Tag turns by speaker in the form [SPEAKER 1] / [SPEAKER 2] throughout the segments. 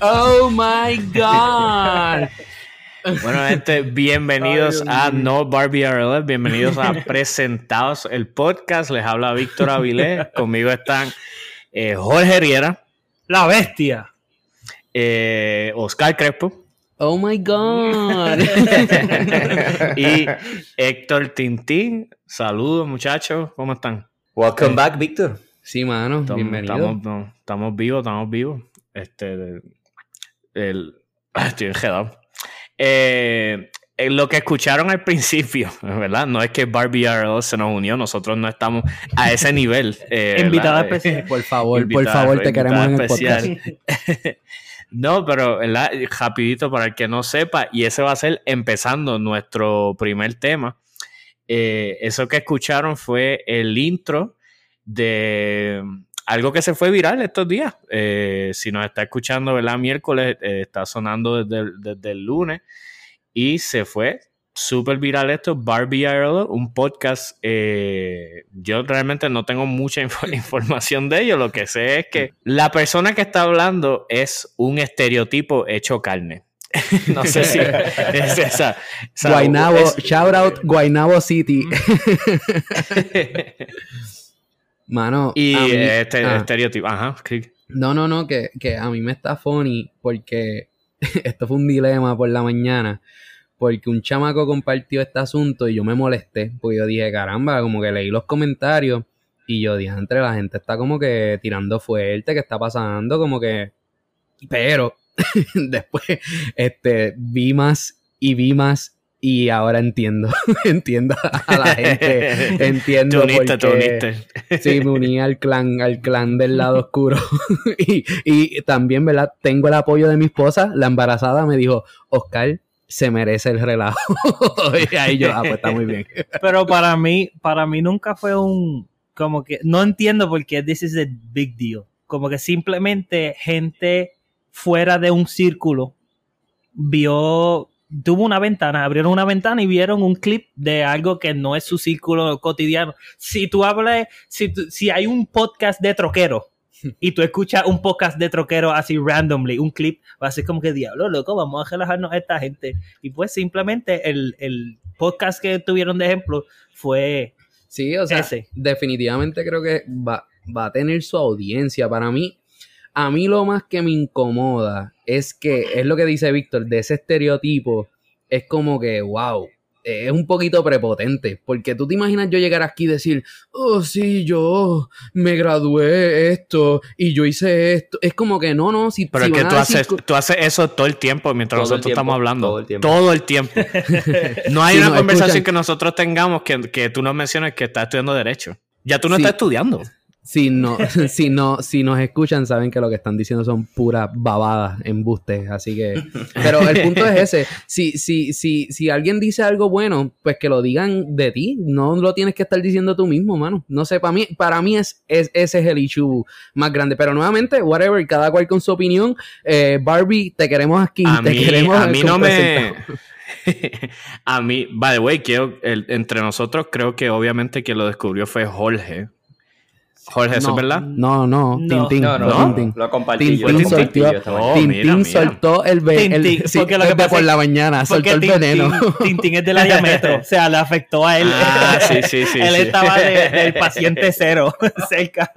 [SPEAKER 1] oh my god.
[SPEAKER 2] Bueno, gente, bienvenidos a No Barbie RLF, bienvenidos a Presentados el podcast. Les habla Víctor Avilés, conmigo están eh, Jorge Riera,
[SPEAKER 3] la bestia,
[SPEAKER 2] eh, Oscar Crespo.
[SPEAKER 1] Oh my God.
[SPEAKER 2] y Héctor Tintín. Saludos, muchachos. ¿Cómo están?
[SPEAKER 4] Welcome back, Víctor.
[SPEAKER 1] Sí, mano.
[SPEAKER 2] Estamos,
[SPEAKER 1] bienvenido.
[SPEAKER 2] Estamos, estamos, vivos, estamos vivos. Este. El, estoy enredado. Eh, lo que escucharon al principio, ¿verdad? No es que Barbie RL se nos unió, nosotros no estamos a ese nivel.
[SPEAKER 3] Eh, invitada especial.
[SPEAKER 1] Por favor, por favor, te queremos en el podcast.
[SPEAKER 2] No, pero ¿verdad? rapidito para el que no sepa, y ese va a ser empezando nuestro primer tema. Eh, eso que escucharon fue el intro de algo que se fue viral estos días. Eh, si nos está escuchando, ¿verdad? Miércoles, eh, está sonando desde, desde, el lunes y se fue súper viral esto, Barbie IRL, un podcast. Eh, yo realmente no tengo mucha inf información de ello. Lo que sé es que la persona que está hablando es un estereotipo hecho carne. no sé si es esa.
[SPEAKER 1] Guaynabo, es... shout out Guaynabo City. Mano.
[SPEAKER 2] Y mí, este ah, estereotipo, ajá.
[SPEAKER 1] No, no, no, que, que a mí me está funny porque esto fue un dilema por la mañana porque un chamaco compartió este asunto y yo me molesté, porque yo dije, caramba, como que leí los comentarios y yo dije, entre la gente está como que tirando fuerte, ¿qué está pasando? Como que... Pero después este, vi más y vi más y ahora entiendo, entiendo a la gente, entiendo
[SPEAKER 2] te uniste,
[SPEAKER 1] porque,
[SPEAKER 2] te uniste.
[SPEAKER 1] sí, me uní al clan, al clan del lado oscuro y, y también, ¿verdad? Tengo el apoyo de mi esposa, la embarazada me dijo, Oscar, se merece el relajo. y ahí yo, ah, pues está muy bien.
[SPEAKER 3] Pero para mí, para mí nunca fue un, como que, no entiendo por qué this is a big deal. Como que simplemente gente fuera de un círculo vio, tuvo una ventana, abrieron una ventana y vieron un clip de algo que no es su círculo cotidiano. Si tú hablas, si, si hay un podcast de troquero, y tú escuchas un podcast de troquero así randomly, un clip, va a ser como que diablo, loco, vamos a relajarnos a esta gente. Y pues simplemente el, el podcast que tuvieron de ejemplo fue
[SPEAKER 1] sí, o sea,
[SPEAKER 3] ese.
[SPEAKER 1] definitivamente creo que va, va a tener su audiencia. Para mí, a mí lo más que me incomoda es que, es lo que dice Víctor, de ese estereotipo, es como que, wow, es un poquito prepotente, porque tú te imaginas yo llegar aquí y decir, oh, sí, yo me gradué esto y yo hice esto. Es como que no, no, si
[SPEAKER 2] Pero
[SPEAKER 1] si
[SPEAKER 2] es que tú haces,
[SPEAKER 1] decir-
[SPEAKER 2] tú haces eso todo el tiempo mientras
[SPEAKER 4] Todo
[SPEAKER 2] nosotros
[SPEAKER 4] tiempo,
[SPEAKER 2] estamos hablando.
[SPEAKER 4] todo el tiempo.
[SPEAKER 2] Todo el tiempo. No hay una conversación
[SPEAKER 1] escuchan-
[SPEAKER 2] que nosotros tengamos que, que tú nos menciones que estás estudiando Derecho. Ya tú no
[SPEAKER 1] Sí.
[SPEAKER 2] estás estudiando.
[SPEAKER 1] Si no, si no, si nos escuchan, saben que lo que están diciendo son puras babadas, embustes, así que. Pero el punto es ese. Si, si, si, si alguien dice algo bueno, pues que lo digan de ti. No lo tienes que estar diciendo tú mismo, mano. No sé, para mí, para mí es, es, ese es el issue más grande. Pero nuevamente, whatever, cada cual con su opinión. Eh, Barbie, te queremos aquí.
[SPEAKER 2] A
[SPEAKER 1] te
[SPEAKER 2] mí,
[SPEAKER 1] queremos
[SPEAKER 2] a mí no me. a mí, by the way, quiero, el- entre nosotros creo que obviamente quien lo descubrió fue Jorge. Jorge, ¿eso
[SPEAKER 1] no,
[SPEAKER 2] es verdad?
[SPEAKER 1] No, no,
[SPEAKER 3] No.
[SPEAKER 1] Tintín.
[SPEAKER 4] No, no,
[SPEAKER 1] fue
[SPEAKER 4] no.
[SPEAKER 1] Tintín.
[SPEAKER 4] Lo compartí
[SPEAKER 1] Tintín
[SPEAKER 4] yo.
[SPEAKER 1] soltó-.
[SPEAKER 2] Oh,
[SPEAKER 1] Tintín
[SPEAKER 2] mira, mira.
[SPEAKER 1] soltó el, ve- el-
[SPEAKER 3] Tintín,
[SPEAKER 1] sí,
[SPEAKER 3] porque lo que pasa
[SPEAKER 1] por la mañana, soltó el
[SPEAKER 3] Tintín,
[SPEAKER 1] veneno.
[SPEAKER 3] Tintín es de la diametro, o sea, le afectó a él.
[SPEAKER 2] Ah, sí, sí, sí,
[SPEAKER 3] él
[SPEAKER 2] sí.
[SPEAKER 3] estaba de- del paciente cero cerca.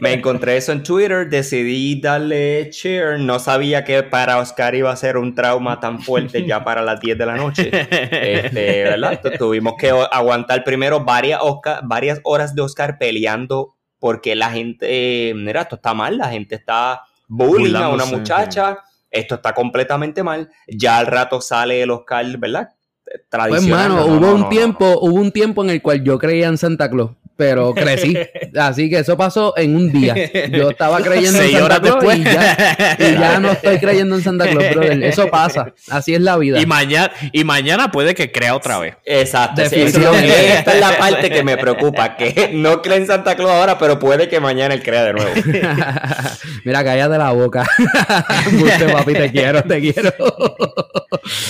[SPEAKER 4] Me encontré eso en Twitter, decidí darle share. No sabía que para Oscar iba a ser un trauma tan fuerte ya para las 10 de la noche. Este, ¿verdad? Tu- Tuvimos que aguantar primero varias, Oscar- varias horas de Oscar peleando porque la gente, eh, mira, esto está mal, la gente está bullying a una muchacha, esto está completamente mal. Ya al rato sale el Oscar, ¿verdad?
[SPEAKER 1] Pues
[SPEAKER 4] Tradicional.
[SPEAKER 1] mano,
[SPEAKER 4] No,
[SPEAKER 1] hubo
[SPEAKER 4] no,
[SPEAKER 1] un
[SPEAKER 4] no,
[SPEAKER 1] tiempo, hubo un tiempo en el cual yo creía en Santa Claus, pero crecí. Así que eso pasó en un día. Yo estaba creyendo en Santa
[SPEAKER 2] horas
[SPEAKER 1] Claus
[SPEAKER 2] después.
[SPEAKER 1] y ya, y ya no estoy creyendo en Santa Claus, brother. Eso pasa. Así es la vida.
[SPEAKER 2] Y mañana, y mañana puede que crea otra vez.
[SPEAKER 4] Exacto, sí, eso es lo que- esta es la parte que me preocupa, que no cree en Santa Claus ahora, pero puede que mañana él crea de nuevo.
[SPEAKER 1] Mira, cállate la boca. Buste, papi, te quiero, te quiero.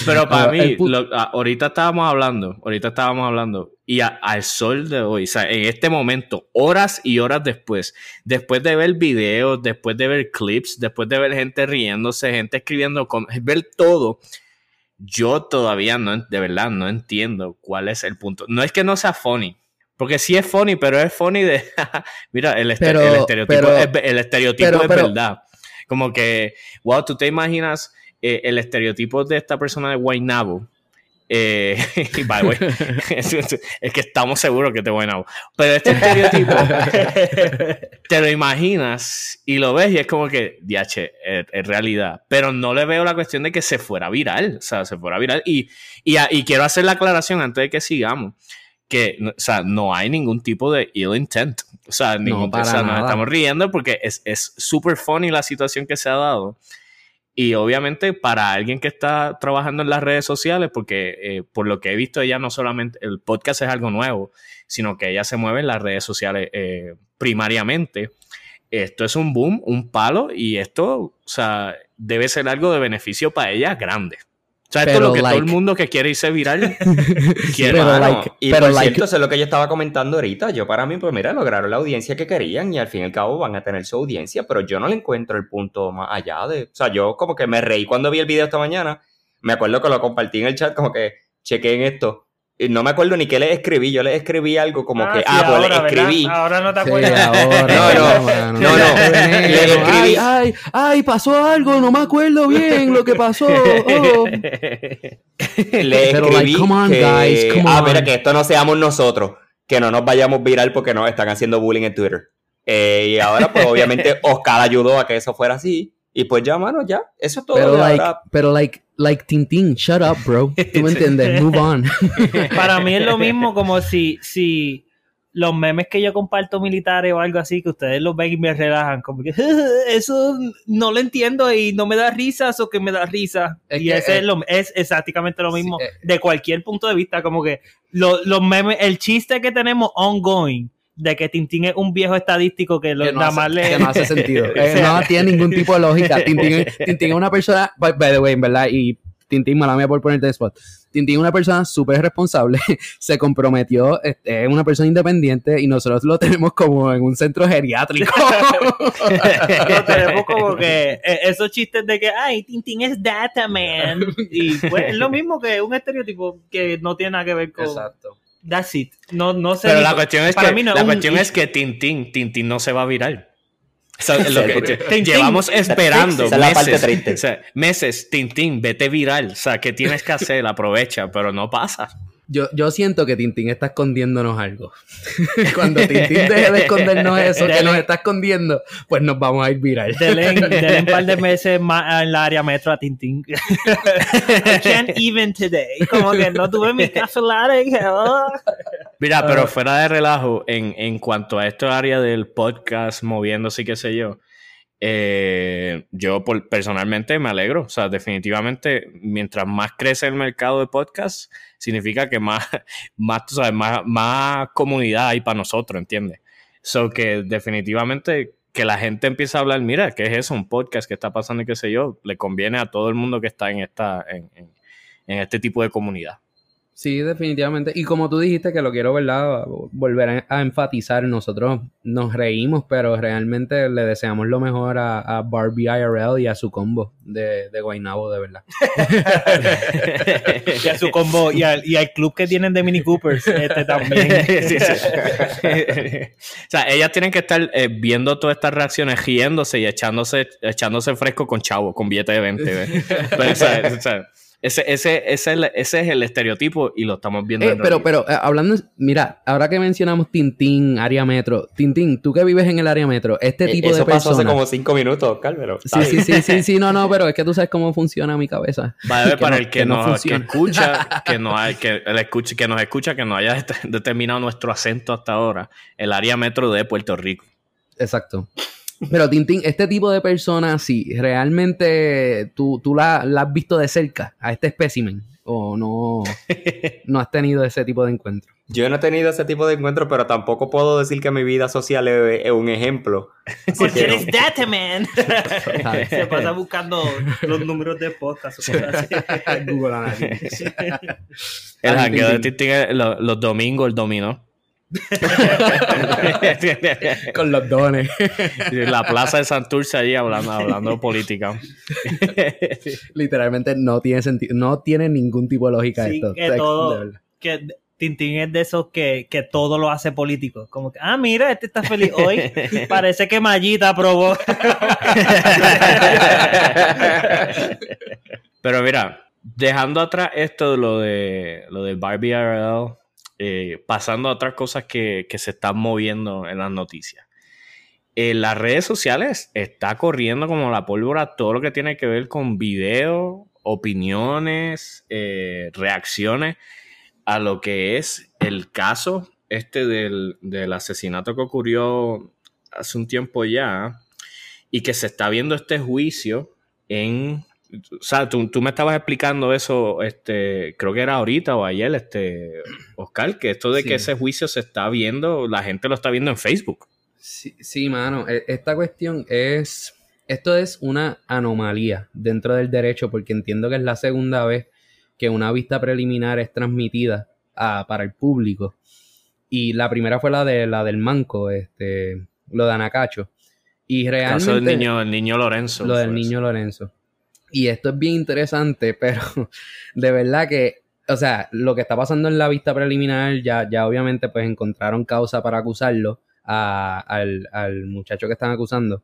[SPEAKER 2] Pero para mí, lo- ah, ahorita estábamos hablando, ahorita estábamos hablando, y a- al sol de hoy, o sea, en este momento, horas y horas después, después de ver videos, después de ver clips, después de ver gente riéndose, gente escribiendo, ver todo, yo todavía no, de verdad, no entiendo cuál es el punto. No es que no sea funny. Porque sí es funny, pero es funny de. Mira, el,
[SPEAKER 1] Pero-
[SPEAKER 2] el estereotipo,
[SPEAKER 1] pero-
[SPEAKER 2] es, el estereotipo
[SPEAKER 1] pero-
[SPEAKER 2] es
[SPEAKER 1] pero-
[SPEAKER 2] verdad. Como que, wow, tú te imaginas eh, el estereotipo de esta persona de Guaynabo. Eh, y by the way, es, es que estamos seguros que es de Guaynabo. Pero este estereotipo te lo imaginas y lo ves y es como que, diache, es, es realidad. Pero no le veo la cuestión de que se fuera viral. O sea, se fuera viral. Y, y, y quiero hacer la aclaración antes de que sigamos. Que, no- o sea, no hay ningún tipo de ill intent. O sea, ningún,
[SPEAKER 1] para
[SPEAKER 2] o sea, nos estamos riendo porque es es súper funny la situación que se ha dado. Y obviamente para alguien que está trabajando en las redes sociales, porque eh, por lo que he visto ella no solamente, el podcast es algo nuevo, sino que ella se mueve en las redes sociales eh, primariamente. Esto es un boom, un palo, y esto, o sea, debe ser algo de beneficio para ella grande. O sea, esto es lo que todo el mundo que quiere irse viral quiere.
[SPEAKER 1] Pero,
[SPEAKER 4] Mano,
[SPEAKER 1] like-
[SPEAKER 4] y
[SPEAKER 1] pero,
[SPEAKER 4] por
[SPEAKER 1] like-
[SPEAKER 4] cierto, eso es lo que yo estaba comentando ahorita. Yo para mí, pues mira, lograron la audiencia que querían y al fin y al cabo van a tener su audiencia, pero yo no le encuentro el punto más allá de... O sea, yo como que me reí cuando vi el video esta mañana. Me acuerdo que lo compartí en el chat, como que chequeen esto. Y no me acuerdo ni qué le escribí. Yo le escribí algo como que,
[SPEAKER 3] sí,
[SPEAKER 4] ah, pues
[SPEAKER 3] ahora,
[SPEAKER 4] le
[SPEAKER 3] ¿verdad?
[SPEAKER 4] escribí.
[SPEAKER 3] Ahora no te
[SPEAKER 1] Sí,
[SPEAKER 3] acuerdas.
[SPEAKER 1] ahora,
[SPEAKER 4] No, no,
[SPEAKER 1] mano,
[SPEAKER 4] no, no. Escribí-
[SPEAKER 1] Ay, ay, ay, pasó algo, no me acuerdo bien lo que pasó. oh.
[SPEAKER 4] Le
[SPEAKER 1] Pero,
[SPEAKER 4] escribí
[SPEAKER 1] like, come on,
[SPEAKER 4] que,
[SPEAKER 1] guys, come
[SPEAKER 4] ah, mira, que esto no seamos nosotros, que no nos vayamos viral porque nos están haciendo bullying en Twitter. Eh, y ahora, pues, obviamente, Oscar ayudó a que eso fuera así. Y pues ya, mano, ya. Eso es todo.
[SPEAKER 1] Pero like, pero like, like Tintín, shut up, bro. Tú me entiendes, move on.
[SPEAKER 3] Para mí es lo mismo como si, si los memes que yo comparto militares o algo así, que ustedes los ven y me relajan, como que eso no lo entiendo y no me da risas o que me da risa.
[SPEAKER 1] Es
[SPEAKER 3] y
[SPEAKER 1] que,
[SPEAKER 3] ese
[SPEAKER 1] eh,
[SPEAKER 3] es, lo, es exactamente lo
[SPEAKER 1] sí,
[SPEAKER 3] mismo
[SPEAKER 1] eh.
[SPEAKER 3] de cualquier punto de vista, como que lo- los memes, el chiste que tenemos ongoing de que Tintín es un viejo estadístico que, lo,
[SPEAKER 1] que, no
[SPEAKER 3] nada
[SPEAKER 1] hace,
[SPEAKER 3] más le...
[SPEAKER 1] que no hace sentido. Eh,
[SPEAKER 3] O sea,
[SPEAKER 1] no tiene ningún tipo de lógica. Tintín, Tintín es una persona, by, by the way, en verdad, y Tintín, mala mía por ponerte en spot. Tintín es una persona súper responsable, se comprometió, este, es una persona independiente y nosotros lo tenemos como en un centro geriátrico.
[SPEAKER 3] Lo tenemos como que eh, esos chistes de que, ay, Tintín es data man. Y pues es lo mismo que un estereotipo que no tiene nada que ver con.
[SPEAKER 1] Exacto.
[SPEAKER 3] That's it. No, no sé.
[SPEAKER 2] Pero la cuestión es
[SPEAKER 3] para
[SPEAKER 2] que,
[SPEAKER 3] mí no
[SPEAKER 2] la
[SPEAKER 3] un-
[SPEAKER 2] cuestión es que Tintín, Tintín no se va a viral. O sea, es lo que-
[SPEAKER 3] Tintín.
[SPEAKER 2] llevamos esperando
[SPEAKER 4] Esa es la parte
[SPEAKER 2] meses,
[SPEAKER 4] triste.
[SPEAKER 2] o sea, meses, Tintín, vete viral. O sea, ¿qué tienes que hacer? Aprovecha, pero no pasa.
[SPEAKER 1] Yo, yo siento que Tintín está escondiéndonos algo. Cuando Tintín deje de escondernos eso que nos está escondiendo, pues nos vamos a ir viral.
[SPEAKER 3] Denle, denle un par de meses más en la área metro a Tintín. I can't even today. Como que no tuve mi café latte. y que, oh.
[SPEAKER 2] Mira,
[SPEAKER 1] Ah.
[SPEAKER 2] pero fuera de relajo, en, en cuanto a esta área del podcast moviéndose y qué sé yo, eh, yo por- personalmente me alegro. O sea, definitivamente, mientras más crece el mercado de podcast, significa que más, más, tú sabes, más, más comunidad hay para nosotros, ¿entiendes? So que definitivamente que la gente empiece a hablar, mira, ¿qué es eso? Un podcast que está pasando y qué sé yo, le conviene a todo el mundo que está en esta, en- en este tipo de comunidad.
[SPEAKER 1] Sí, definitivamente. Y como tú dijiste que lo quiero, ¿verdad? Volver a, a enfatizar, nosotros nos reímos, pero realmente le deseamos lo mejor a, a Barbie IRL y a su combo de, de Guaynabo, de verdad.
[SPEAKER 3] Y a su combo y al, y al club que tienen de Mini Coopers. Este también.
[SPEAKER 2] Sí, sí. o sea, ellas tienen que estar eh, viendo todas estas reacciones, riéndose y echándose, echándose fresco con chavo, con billete de 20. ¿ves? Pero, o sea, o sea, ese, ese, ese, es el- ese es el estereotipo y lo estamos viendo.
[SPEAKER 1] Eh,
[SPEAKER 2] en
[SPEAKER 1] pero,
[SPEAKER 2] realidad.
[SPEAKER 1] pero, eh, hablando, mira, ahora que mencionamos Tintín, área metro, Tintín, tú que vives en el área metro, este tipo
[SPEAKER 4] Eh, Eso
[SPEAKER 1] de
[SPEAKER 4] pasó
[SPEAKER 1] personas.
[SPEAKER 4] hace como cinco minutos, Carmelo.
[SPEAKER 1] Sí, sí, sí, sí, sí, no, no, pero es que tú sabes cómo funciona mi cabeza.
[SPEAKER 2] Va a ver
[SPEAKER 1] que
[SPEAKER 2] para
[SPEAKER 1] no-
[SPEAKER 2] el que,
[SPEAKER 1] que no
[SPEAKER 2] nos, que escucha, que no hay, que el escuche, que nos escucha, que no haya det- determinado nuestro acento hasta ahora, el área metro de Puerto Rico.
[SPEAKER 1] Exacto. Pero Tintín, este tipo de personas, si realmente tú, tú la, la has visto de cerca a este espécimen o no, no has tenido ese tipo de encuentro.
[SPEAKER 4] Yo no he tenido ese tipo de encuentros, pero tampoco puedo decir que mi vida social es, es un ejemplo.
[SPEAKER 3] Porque eres data man. Se pasa buscando los números de podcast.
[SPEAKER 1] Google Analytics.
[SPEAKER 2] El jangueo de Tintín es lo- los domingos, el dominó.
[SPEAKER 1] Con los dones.
[SPEAKER 2] La plaza de Santurce allí hablando, hablando de política.
[SPEAKER 1] Literalmente no tiene sentido, no tiene ningún tipo de lógica
[SPEAKER 3] Sí,
[SPEAKER 1] esto.
[SPEAKER 3] que
[SPEAKER 1] De-
[SPEAKER 3] todo-
[SPEAKER 1] de verdad.
[SPEAKER 3] que Tintín es de esos que, que todo lo hace político. Como que, ah, mira, este está feliz hoy. Parece que Mallita aprobó.
[SPEAKER 2] Pero mira, dejando atrás esto de lo de lo del Barbie RL, eh, pasando a otras cosas que, que se están moviendo en las noticias. En las redes sociales está corriendo como la pólvora todo lo que tiene que ver con video, opiniones, eh, reacciones a lo que es el caso este del, del asesinato que ocurrió hace un tiempo ya y que se está viendo este juicio en o sea, tú, tú me estabas explicando eso, este, creo que era ahorita o ayer, este, Oscar, que esto de
[SPEAKER 1] Sí.
[SPEAKER 2] que ese juicio se está viendo, la gente lo está viendo en Facebook.
[SPEAKER 1] Sí, sí, mano. e- Esta cuestión es. Esto es una anomalía dentro del derecho, porque entiendo que es la segunda vez que una vista preliminar es transmitida a- para el público. Y la primera fue la de la del Manco, este, lo de Anacacho. Y
[SPEAKER 2] El
[SPEAKER 1] realmente.
[SPEAKER 2] caso del niño, el niño Lorenzo.
[SPEAKER 1] Lo del niño Lorenzo. Y esto es bien interesante, pero de verdad que, o sea, lo que está pasando en la vista preliminar, ya, ya obviamente pues encontraron causa para acusarlo a- al, al muchacho que están acusando.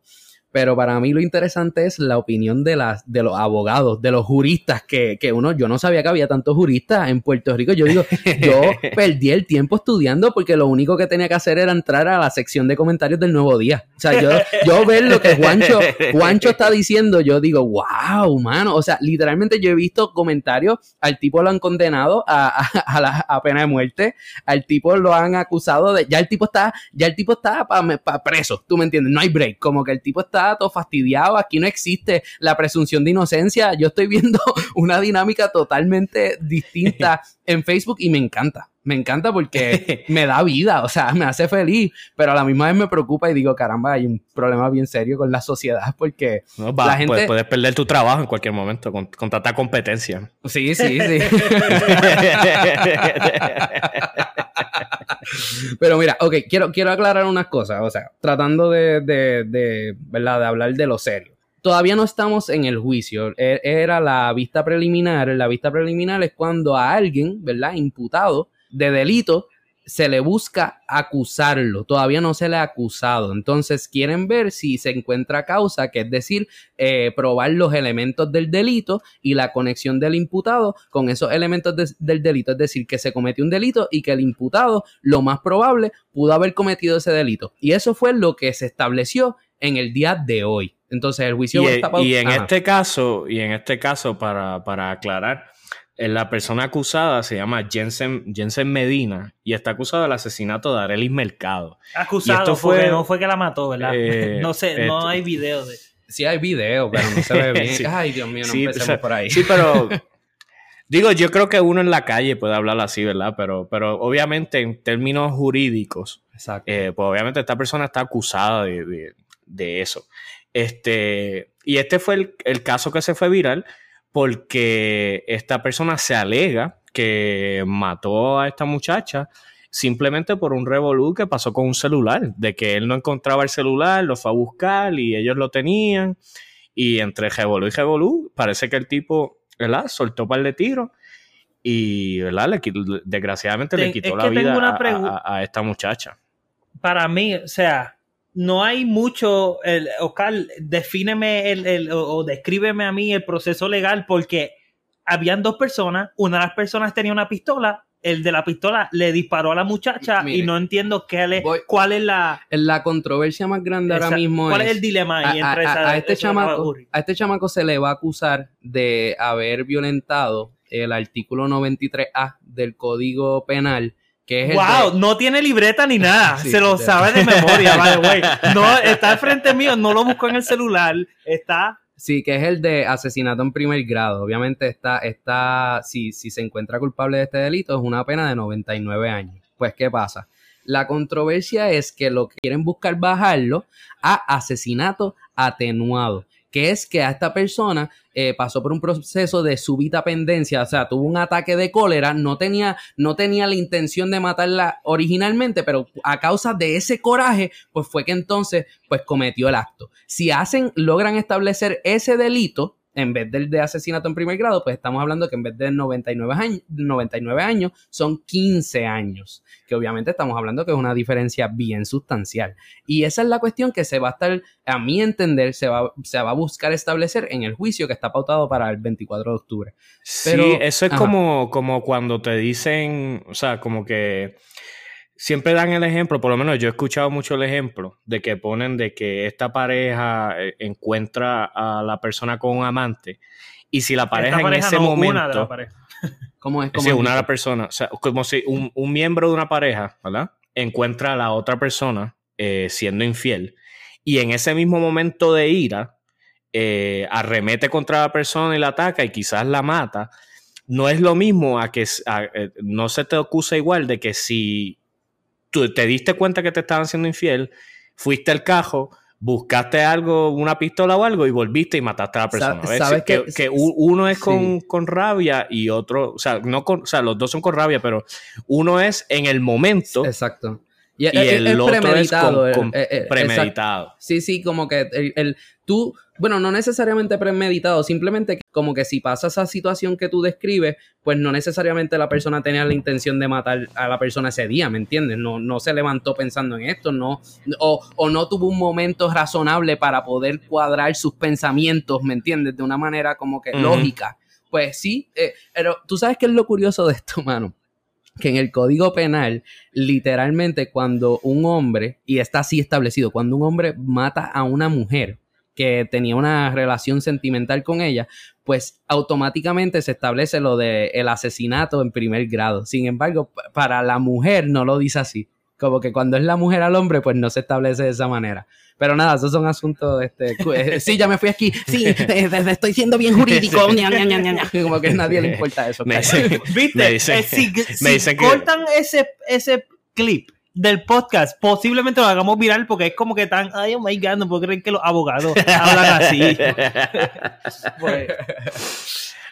[SPEAKER 1] Pero para mí lo interesante es la opinión de, las, de los abogados, de los juristas, que, que uno, yo no sabía que había tantos juristas en Puerto Rico. Yo digo, yo perdí el tiempo estudiando porque lo único que tenía que hacer era entrar a la sección de comentarios del Nuevo Día. O sea, yo, yo ver lo que Juancho, Juancho está diciendo, yo digo, wow, mano. O sea, literalmente yo he visto comentarios, al tipo lo han condenado a, a, a la a pena de muerte, al tipo lo han acusado de, ya el tipo está, ya el tipo está para preso, tú me entiendes, no hay break, como que el tipo está todo fastidiado, aquí no existe la presunción de inocencia, yo estoy viendo una dinámica totalmente distinta en Facebook y me encanta. Me encanta porque me da vida, o sea, me hace feliz, pero a la misma vez me preocupa y digo, caramba, hay un problema bien serio con la sociedad porque
[SPEAKER 2] No, va,
[SPEAKER 1] la gente-
[SPEAKER 2] puedes, puedes perder tu trabajo en cualquier momento con, con tanta competencia.
[SPEAKER 1] Sí, sí, sí. Pero mira, ok, quiero, quiero aclarar unas cosas, o sea, tratando de, de, de, ¿verdad? de hablar de lo serio. Todavía no estamos en el juicio, e- era la vista preliminar, la vista preliminar es cuando a alguien, ¿verdad? Imputado de delito, se le busca acusarlo, todavía no se le ha acusado, entonces quieren ver si se encuentra causa, que es decir, eh, probar los elementos del delito y la conexión del imputado con esos elementos de- del delito, es decir, que se cometió un delito y que el imputado, lo más probable, pudo haber cometido ese delito. Y eso fue lo que se estableció en el día de hoy. Entonces el juicio
[SPEAKER 2] Y,
[SPEAKER 1] está
[SPEAKER 2] y en este caso, y en este caso, para, para aclarar, la persona acusada se llama Jensen, Jensen Medina y está acusado del asesinato de Arelis Mercado.
[SPEAKER 3] Acusado,
[SPEAKER 2] Y esto fue-
[SPEAKER 3] porque no fue que la mató, ¿verdad?
[SPEAKER 2] Eh,
[SPEAKER 3] no sé, no hay video de.
[SPEAKER 1] Sí hay video, pero no se ve bien.
[SPEAKER 2] Sí.
[SPEAKER 1] Ay, Dios mío, no
[SPEAKER 2] Sí,
[SPEAKER 1] empecemos
[SPEAKER 2] o sea,
[SPEAKER 1] por ahí.
[SPEAKER 2] Sí, pero digo, yo creo que uno en la calle puede hablar así, ¿verdad? Pero, pero obviamente en términos jurídicos,
[SPEAKER 1] Exacto.
[SPEAKER 2] eh, pues obviamente esta persona está acusada de, de- de eso. Este, y este fue el, el caso que se fue viral porque esta persona se alega que mató a esta muchacha simplemente por un revolú que pasó con un celular, de que él no encontraba el celular, lo fue a buscar y ellos lo tenían. Y entre revolú y revolú, parece que el tipo, ¿verdad? Soltó un par de tiros y, ¿verdad? Le desgraciadamente le quitó la vida a- a esta muchacha.
[SPEAKER 3] Para mí, o sea, no hay mucho. El, Oscar, defíneme el, el- o, o descríbeme a mí el proceso legal porque habían dos personas. Una de las personas tenía una pistola. El de la pistola le disparó a la muchacha
[SPEAKER 1] Mire,
[SPEAKER 3] y no entiendo qué le,
[SPEAKER 1] voy-
[SPEAKER 3] cuál es la.
[SPEAKER 1] La controversia más grande ahora mismo
[SPEAKER 3] ¿Cuál
[SPEAKER 1] es...
[SPEAKER 3] es el dilema ahí
[SPEAKER 1] a,
[SPEAKER 3] entre
[SPEAKER 1] a-
[SPEAKER 3] esa-
[SPEAKER 1] a este chamaco, a este chamaco se le va a acusar de haber violentado el artículo 93A del Código Penal, que es el
[SPEAKER 3] Wow,
[SPEAKER 1] de-
[SPEAKER 3] no tiene libreta ni nada.
[SPEAKER 1] Sí,
[SPEAKER 3] se lo
[SPEAKER 1] de-
[SPEAKER 3] sabe de memoria, by the way. No, está al frente mío, no lo busco en el celular. Está.
[SPEAKER 1] Sí, que es el de asesinato en primer grado. Obviamente está, está si, si se encuentra culpable de este delito, es una pena de 99 años. Pues, ¿qué pasa? La controversia es que lo que quieren buscar bajarlo a asesinato atenuado que es que a esta persona eh, pasó por un proceso de súbita pendencia, o sea, tuvo un ataque de cólera, no tenía, no tenía la intención de matarla originalmente, pero a causa de ese coraje, pues fue que entonces, pues cometió el acto. Si hacen, logran establecer ese delito, en vez del de asesinato en primer grado, pues estamos hablando que en vez de 99 años, 99 años son 15 años, que obviamente estamos hablando que es una diferencia bien sustancial. Y esa es la cuestión que se va a estar, a mi entender, se va, se va a buscar establecer en el juicio que está pautado para el 24 de octubre.
[SPEAKER 2] Pero, sí, eso es como, como cuando te dicen, o sea, como que siempre dan el ejemplo, por lo menos yo he escuchado mucho el ejemplo de que ponen de que esta pareja eh, encuentra a la persona con un amante y si la pareja, en ese momento...
[SPEAKER 1] ¿Cómo es?
[SPEAKER 2] ¿Cómo es una de la persona, o sea, como si un, miembro de una pareja, ¿verdad? Encuentra a la otra persona eh, siendo infiel y en ese mismo momento de ira eh, arremete contra la persona y la ataca y quizás la mata. No es lo mismo a que no se te acusa igual de que si tú te diste cuenta que te estaban siendo infiel, fuiste al cajo, buscaste algo, una pistola o algo y volviste y mataste a la persona. ¿Sabes que, que, uno es con, con, rabia y otro, o sea, no con, o sea, los dos son con rabia, pero uno es en el momento.
[SPEAKER 1] Exacto.
[SPEAKER 2] Y, el otro premeditado, es con, eh, eh, premeditado.
[SPEAKER 1] Sí, sí, como que el, tú, bueno, no necesariamente premeditado, simplemente como que si pasa esa situación que tú describes, pues no necesariamente la persona tenía la intención de matar a la persona ese día, ¿me entiendes? No, no se levantó pensando en esto, no, o, o no tuvo un momento razonable para poder cuadrar sus pensamientos, ¿me entiendes? De una manera como que lógica. Pues sí, eh, pero tú sabes qué es lo curioso de esto, mano que en el Código Penal, literalmente cuando un hombre, y está así establecido, cuando un hombre mata a una mujer que tenía una relación sentimental con ella, pues automáticamente se establece lo de el asesinato en primer grado. Sin embargo, para la mujer no lo dice así. Como que cuando es la mujer al hombre, pues no se establece de esa manera. Pero nada, esos son asuntos, este, eh, sí, ya me fui aquí, sí, estoy siendo bien jurídico, como que a nadie le importa eso.
[SPEAKER 3] Me ¿Viste? Eh, si, cortan ese, ese clip del podcast, posiblemente lo hagamos viral porque es como que tan, ay, oh my god, no puedo creer que los abogados hablan así.
[SPEAKER 2] pues,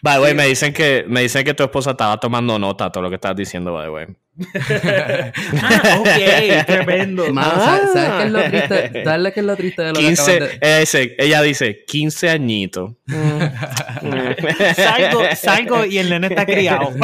[SPEAKER 2] By the way, me dicen que me dicen que tu esposa estaba tomando nota de todo lo que estás diciendo, by the way.
[SPEAKER 3] ah, ok, tremendo.
[SPEAKER 1] ¿sabes, qué es lo triste? ¿Sabes qué es lo triste de lo 15, que
[SPEAKER 2] de... ese, Ella dice 15 añitos.
[SPEAKER 3] salgo, salgo y el nene está criado.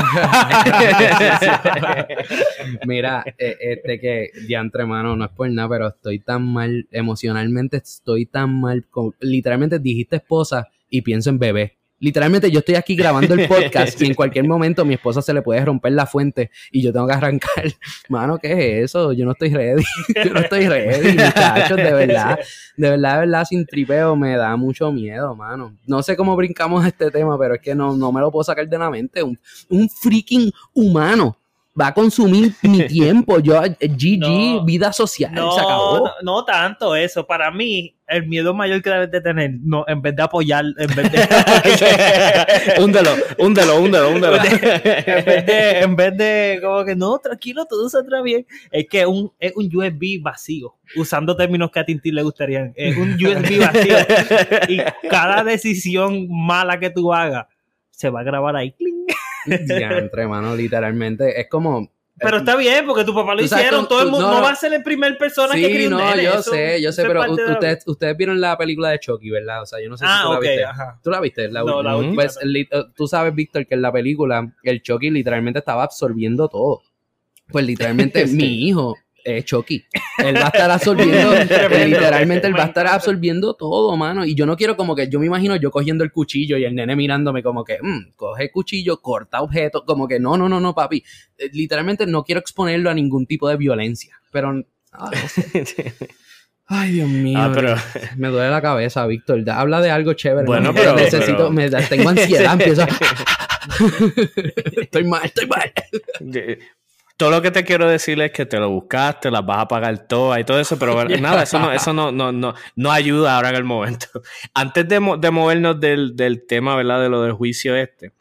[SPEAKER 1] Mira, eh, este que diantre mano, no es por nada, pero estoy tan mal emocionalmente, estoy tan mal. literalmente dijiste esposa y pienso en bebé. Literalmente yo estoy aquí grabando el podcast y en cualquier momento mi esposa se le puede romper la fuente y yo tengo que arrancar. Mano, ¿qué es eso? Yo no estoy ready. Yo no estoy ready, muchachos, de verdad. De verdad, de verdad, sin tripeo me da mucho miedo, mano. No sé cómo brincamos este tema, pero es que no, no me lo puedo sacar de la mente. Un, un freaking humano va a consumir mi tiempo. Yo, GG, vida social, se acabó.
[SPEAKER 3] No, tanto eso. Para mí, el miedo mayor que debes de tener, no, en vez de apoyar, en vez de.
[SPEAKER 2] húndelo, húndelo, húndelo, húndelo.
[SPEAKER 3] en, vez de, en vez de, como que no, tranquilo, todo saldrá bien. Es que un, es un USB vacío. Usando términos que a Tintín le gustarían. Es un USB vacío. y cada decisión mala que tú hagas se va a grabar ahí.
[SPEAKER 1] Ya, entre manos, literalmente. Es como.
[SPEAKER 3] Pero está bien, porque tu papá lo hicieron. todo el mundo no, va a ser la primera persona que escribe
[SPEAKER 1] no, yo sé, yo sé, pero ustedes, ustedes vieron la película de Chucky, ¿verdad? O sea, yo no sé si ah, tú la viste. ¿Tú la viste? La no, la última. Pues, tú sabes, Víctor, que en la película el Chucky literalmente estaba absorbiendo todo. Pues literalmente mi hijo es Chucky. Él va a estar absorbiendo, literalmente él va a estar absorbiendo todo, mano. Y yo no quiero como que, yo me imagino yo cogiendo el cuchillo y el nene mirándome como que, mmm, coge el cuchillo, corta objetos, como que no, no, no, no, papi. Eh, literalmente no quiero exponerlo a ningún tipo de violencia. Pero, ah, Ay, Dios mío. Ah, pero... Me duele la cabeza, Víctor. Habla de algo chévere.
[SPEAKER 2] Bueno, pero.
[SPEAKER 1] Necesito, Me, tengo ansiedad, empiezo. estoy mal, estoy mal
[SPEAKER 2] todo lo que te quiero decir es que te lo buscaste, las vas a pagar todas y todo eso, pero nada, eso no, eso no, no, no, no ayuda ahora en el momento. Antes de, de movernos del, del, tema, ¿verdad? De lo del juicio este,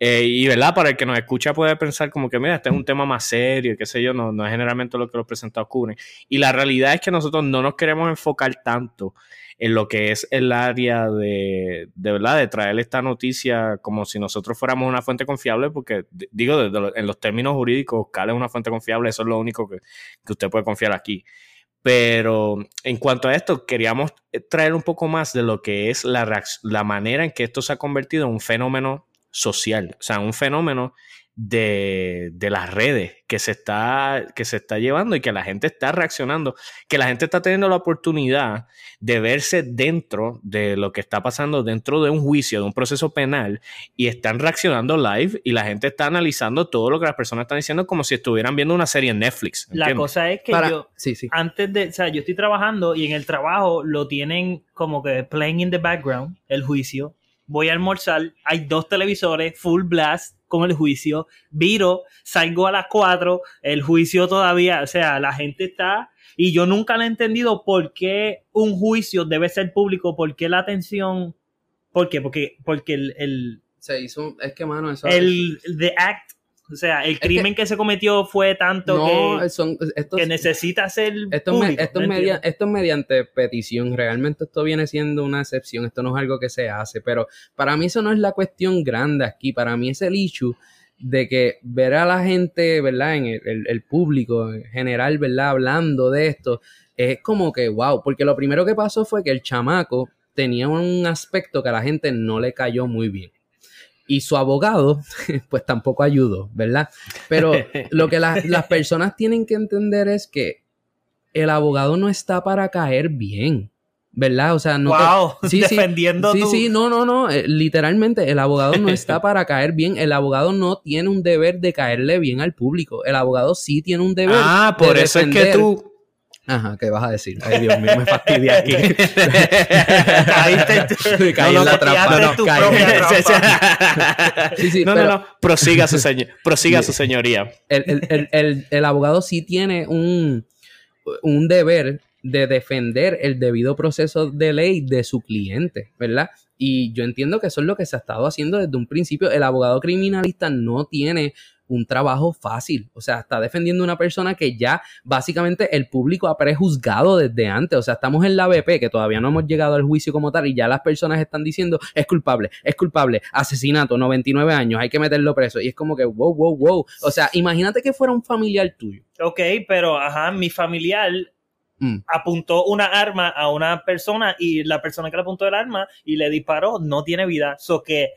[SPEAKER 2] Eh, y verdad, para el que nos escucha puede pensar como que, mira, este es un tema más serio, qué sé yo, no, no es generalmente lo que los presentados cubren. Y la realidad es que nosotros no nos queremos enfocar tanto en lo que es el área de, de verdad, de traer esta noticia como si nosotros fuéramos una fuente confiable, porque digo, en los términos jurídicos, Cal es una fuente confiable, eso es lo único que, que usted puede confiar aquí. Pero en cuanto a esto, queríamos traer un poco más de lo que es la, la manera en que esto se ha convertido en un fenómeno social, o sea, un fenómeno de, de, las redes que se, está, que se está llevando y que la gente está reaccionando, que la gente está teniendo la oportunidad de verse dentro de lo que está pasando dentro de un juicio, de un proceso penal, y están reaccionando live y la gente está analizando todo lo que las personas están diciendo como si estuvieran viendo una serie en Netflix.
[SPEAKER 3] La cosa es que yo, sí, sí. antes de, o sea, yo estoy trabajando y en el trabajo lo tienen como que playing in the background, el juicio, voy a almorzar, hay dos televisores, full blast con el juicio, viro, salgo a las 4, el juicio todavía, o sea, la gente está, y yo nunca le he entendido por qué un juicio debe ser público, por qué la atención, ¿por qué? Porque, porque el, el
[SPEAKER 1] se hizo, es que mano, eso
[SPEAKER 3] el, the act o sea, el crimen que, se cometió fue tanto que, necesita ser
[SPEAKER 1] esto,
[SPEAKER 3] público,
[SPEAKER 1] esto, es mediante petición. Realmente esto viene siendo una excepción. Esto no es algo que se hace. Pero para mí eso no es la cuestión grande aquí. Para mí es el issue de que ver a la gente, ¿verdad? En el, el público en general, ¿verdad? Hablando de esto. Es como que, wow. Porque lo primero que pasó fue que el chamaco tenía un aspecto que a la gente no le cayó muy bien y su abogado, pues tampoco ayudó, ¿verdad? Pero lo que las personas tienen que entender es que el abogado no está para caer bien. ¿Verdad? O sea, no.
[SPEAKER 3] Wow, sí, defendiendo.
[SPEAKER 1] Sí, sí, no, no, no. Eh, literalmente, el abogado no está para caer bien. El abogado no tiene un deber de caerle bien al público. El abogado sí tiene un deber.
[SPEAKER 2] Ah, por eso es que tú
[SPEAKER 1] Ajá, ¿qué vas a decir? Ay, Dios mío, me fastidia aquí. Caíste, caí en la trampa. No,
[SPEAKER 2] sí, sí, no, no, no, prosiga su, prosiga su señoría.
[SPEAKER 1] El, el, el, el, abogado sí tiene un, un deber de defender el debido proceso de ley de su cliente, ¿verdad? Y yo entiendo que eso es lo que se ha estado haciendo desde un principio. El abogado criminalista no tiene un trabajo fácil. O sea, está defendiendo a una persona que ya básicamente el público ha prejuzgado desde antes. O sea, estamos en la BP, que todavía no hemos llegado al juicio como tal, y ya las personas están diciendo, es culpable, es culpable, asesinato, 99 años, hay que meterlo preso. Y es como que, wow, wow, wow. O sea, imagínate que fuera un familiar tuyo.
[SPEAKER 3] Ok, pero, ajá, mi familiar mm. apuntó una arma a una persona y la persona que le apuntó el arma y le disparó no tiene vida. So que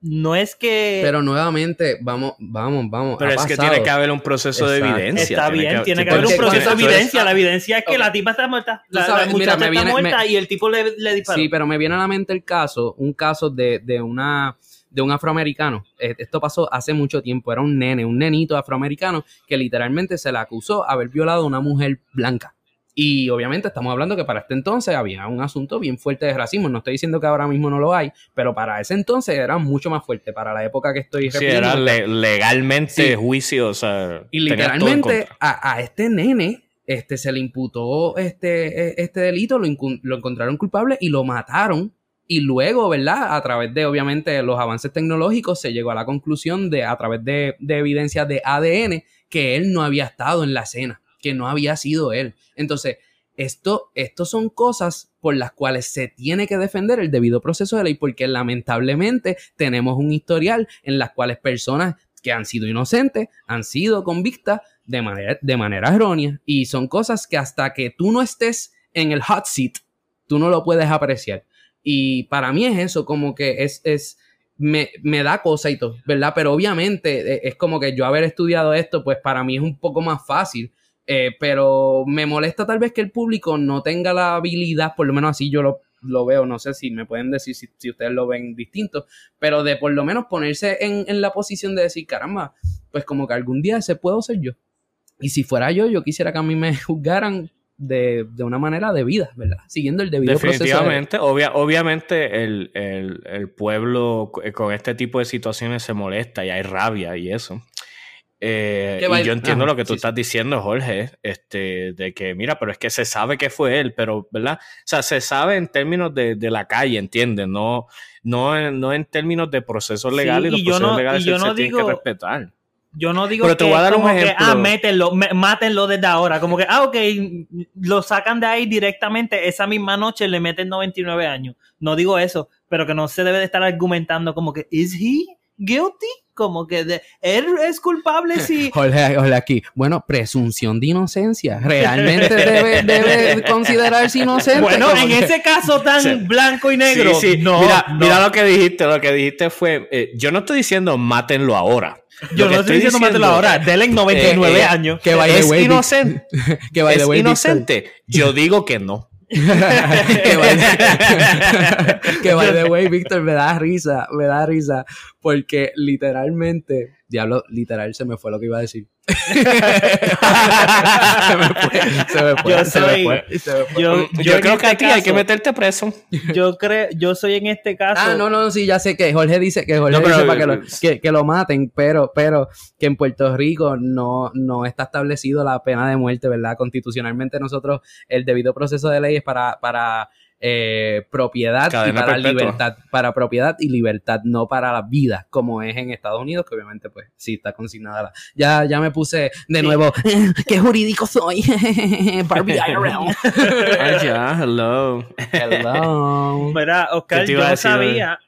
[SPEAKER 3] no es que.
[SPEAKER 1] Pero nuevamente, vamos, vamos, vamos.
[SPEAKER 2] Pero es que tiene que haber un proceso de evidencia.
[SPEAKER 3] Está bien, tiene que, haber un proceso de evidencia. La evidencia es que la tipa está muerta. La, muchacha está muerta y el tipo le, le, disparó.
[SPEAKER 1] Sí, pero me viene a la mente el caso, un caso de, de una de un afroamericano. Eh, esto pasó hace mucho tiempo. Era un nene, un nenito afroamericano que literalmente se le acusó haber violado a una mujer blanca. Y obviamente estamos hablando que para este entonces había un asunto bien fuerte de racismo. No estoy diciendo que ahora mismo no lo hay, pero para ese entonces era mucho más fuerte. Para la época que estoy
[SPEAKER 2] Sí, era legalmente juicio. O sea,
[SPEAKER 1] y literalmente a, este nene este, se le imputó este, e, este delito, lo, lo encontraron culpable y lo mataron. Y luego, ¿verdad? A través de, obviamente, los avances tecnológicos, se llegó a la conclusión de, a través de, de evidencia de ADN, que él no había estado en la escena que no había sido él. Entonces, esto, son cosas por las cuales se tiene que defender el debido proceso de ley, porque lamentablemente tenemos un historial en las cuales personas que han sido inocentes han sido convictas de manera, de manera errónea. Y son cosas que hasta que tú no estés en el hot seat, tú no lo puedes apreciar. Y para mí es eso, como que es, es me, me, da cosa y todo, ¿verdad? Pero obviamente eh, es como que yo haber estudiado esto, pues para mí es un poco más fácil eh, pero me molesta tal vez que el público no tenga la habilidad, por lo menos así yo lo, lo veo, no sé si me pueden decir si, si, ustedes lo ven distinto, pero de por lo menos ponerse en, en, la posición de decir, caramba, pues como que algún día ese puedo ser yo. Y si fuera yo, yo quisiera que a mí me juzgaran de, de una manera debida, ¿verdad? Siguiendo el debido
[SPEAKER 2] Definitivamente, obvia, obviamente el, el, el pueblo con este tipo de situaciones se molesta y hay rabia y eso. Eh,
[SPEAKER 1] Que
[SPEAKER 2] y yo entiendo
[SPEAKER 1] Ajá,
[SPEAKER 2] lo que tú
[SPEAKER 1] sí,
[SPEAKER 2] estás diciendo, Jorge, este, de que, mira, pero es que se sabe que fue él, pero, ¿verdad? O sea, se sabe en términos de, de la calle, ¿entiendes? No, no, no en términos de procesos
[SPEAKER 3] Sí,
[SPEAKER 2] legales, y los
[SPEAKER 3] y yo
[SPEAKER 2] procesos
[SPEAKER 3] no-
[SPEAKER 2] legales
[SPEAKER 3] y yo
[SPEAKER 2] se,
[SPEAKER 3] no
[SPEAKER 2] se tienen que respetar.
[SPEAKER 3] Yo no digo
[SPEAKER 2] Pero te
[SPEAKER 3] que
[SPEAKER 2] voy a dar un
[SPEAKER 3] como que,
[SPEAKER 2] ejemplo.
[SPEAKER 3] ah, métenlo, mátenlo desde ahora. Como que, ah, ok, lo sacan de ahí directamente esa misma noche, le meten 99 años. No digo eso, pero que no se debe de estar argumentando como que, ¿is he guilty? Como que de, él es culpable si...
[SPEAKER 1] Jorge, Jorge aquí. Bueno, presunción de inocencia. Realmente debe, debe considerarse inocente.
[SPEAKER 3] Bueno, en
[SPEAKER 1] que-
[SPEAKER 3] ese caso tan
[SPEAKER 2] Sí.
[SPEAKER 3] blanco y negro,
[SPEAKER 2] Sí, sí.
[SPEAKER 3] no,
[SPEAKER 2] mira,
[SPEAKER 3] no.
[SPEAKER 2] mira lo que dijiste, lo que dijiste fue, eh, yo no estoy diciendo mátenlo ahora.
[SPEAKER 3] Yo no estoy diciendo mátelo ahora, denle 99
[SPEAKER 2] eh, eh,
[SPEAKER 3] años.
[SPEAKER 1] que by
[SPEAKER 2] es
[SPEAKER 1] way,
[SPEAKER 2] inocente.
[SPEAKER 1] que by
[SPEAKER 2] es
[SPEAKER 1] way,
[SPEAKER 2] inocente. Yo digo que no.
[SPEAKER 1] que by the- way, Víctor, me da risa, me da risa, porque literalmente, diablo, literal se me fue lo que iba a decir.
[SPEAKER 3] Yo soy-. Yo,
[SPEAKER 2] Yo,
[SPEAKER 3] yo
[SPEAKER 2] creo que
[SPEAKER 3] este
[SPEAKER 2] a ti hay que
[SPEAKER 3] caso-
[SPEAKER 2] meterte preso.
[SPEAKER 3] yo creo, yo soy en este caso.
[SPEAKER 1] Ah, no, no, sí, ya sé que Jorge dice que Jorge
[SPEAKER 2] No, pero-
[SPEAKER 1] dice para que lo, que, que lo maten, pero, pero que en Puerto Rico no, no está establecido la pena de muerte, ¿verdad? Constitucionalmente nosotros el debido proceso de ley es para, para eh, propiedad y para
[SPEAKER 2] perpetua.
[SPEAKER 1] libertad, para propiedad y libertad, no para la vida, como es en Estados Unidos, que obviamente pues sí está consignada la. Ya, ya me puse de
[SPEAKER 3] Sí.
[SPEAKER 1] nuevo, qué jurídico soy, Barbie IRL.
[SPEAKER 2] Ya, hello.
[SPEAKER 1] Hello.
[SPEAKER 3] Mira, Oscar,
[SPEAKER 2] ¿Qué te
[SPEAKER 3] yo
[SPEAKER 2] decir,
[SPEAKER 3] sabía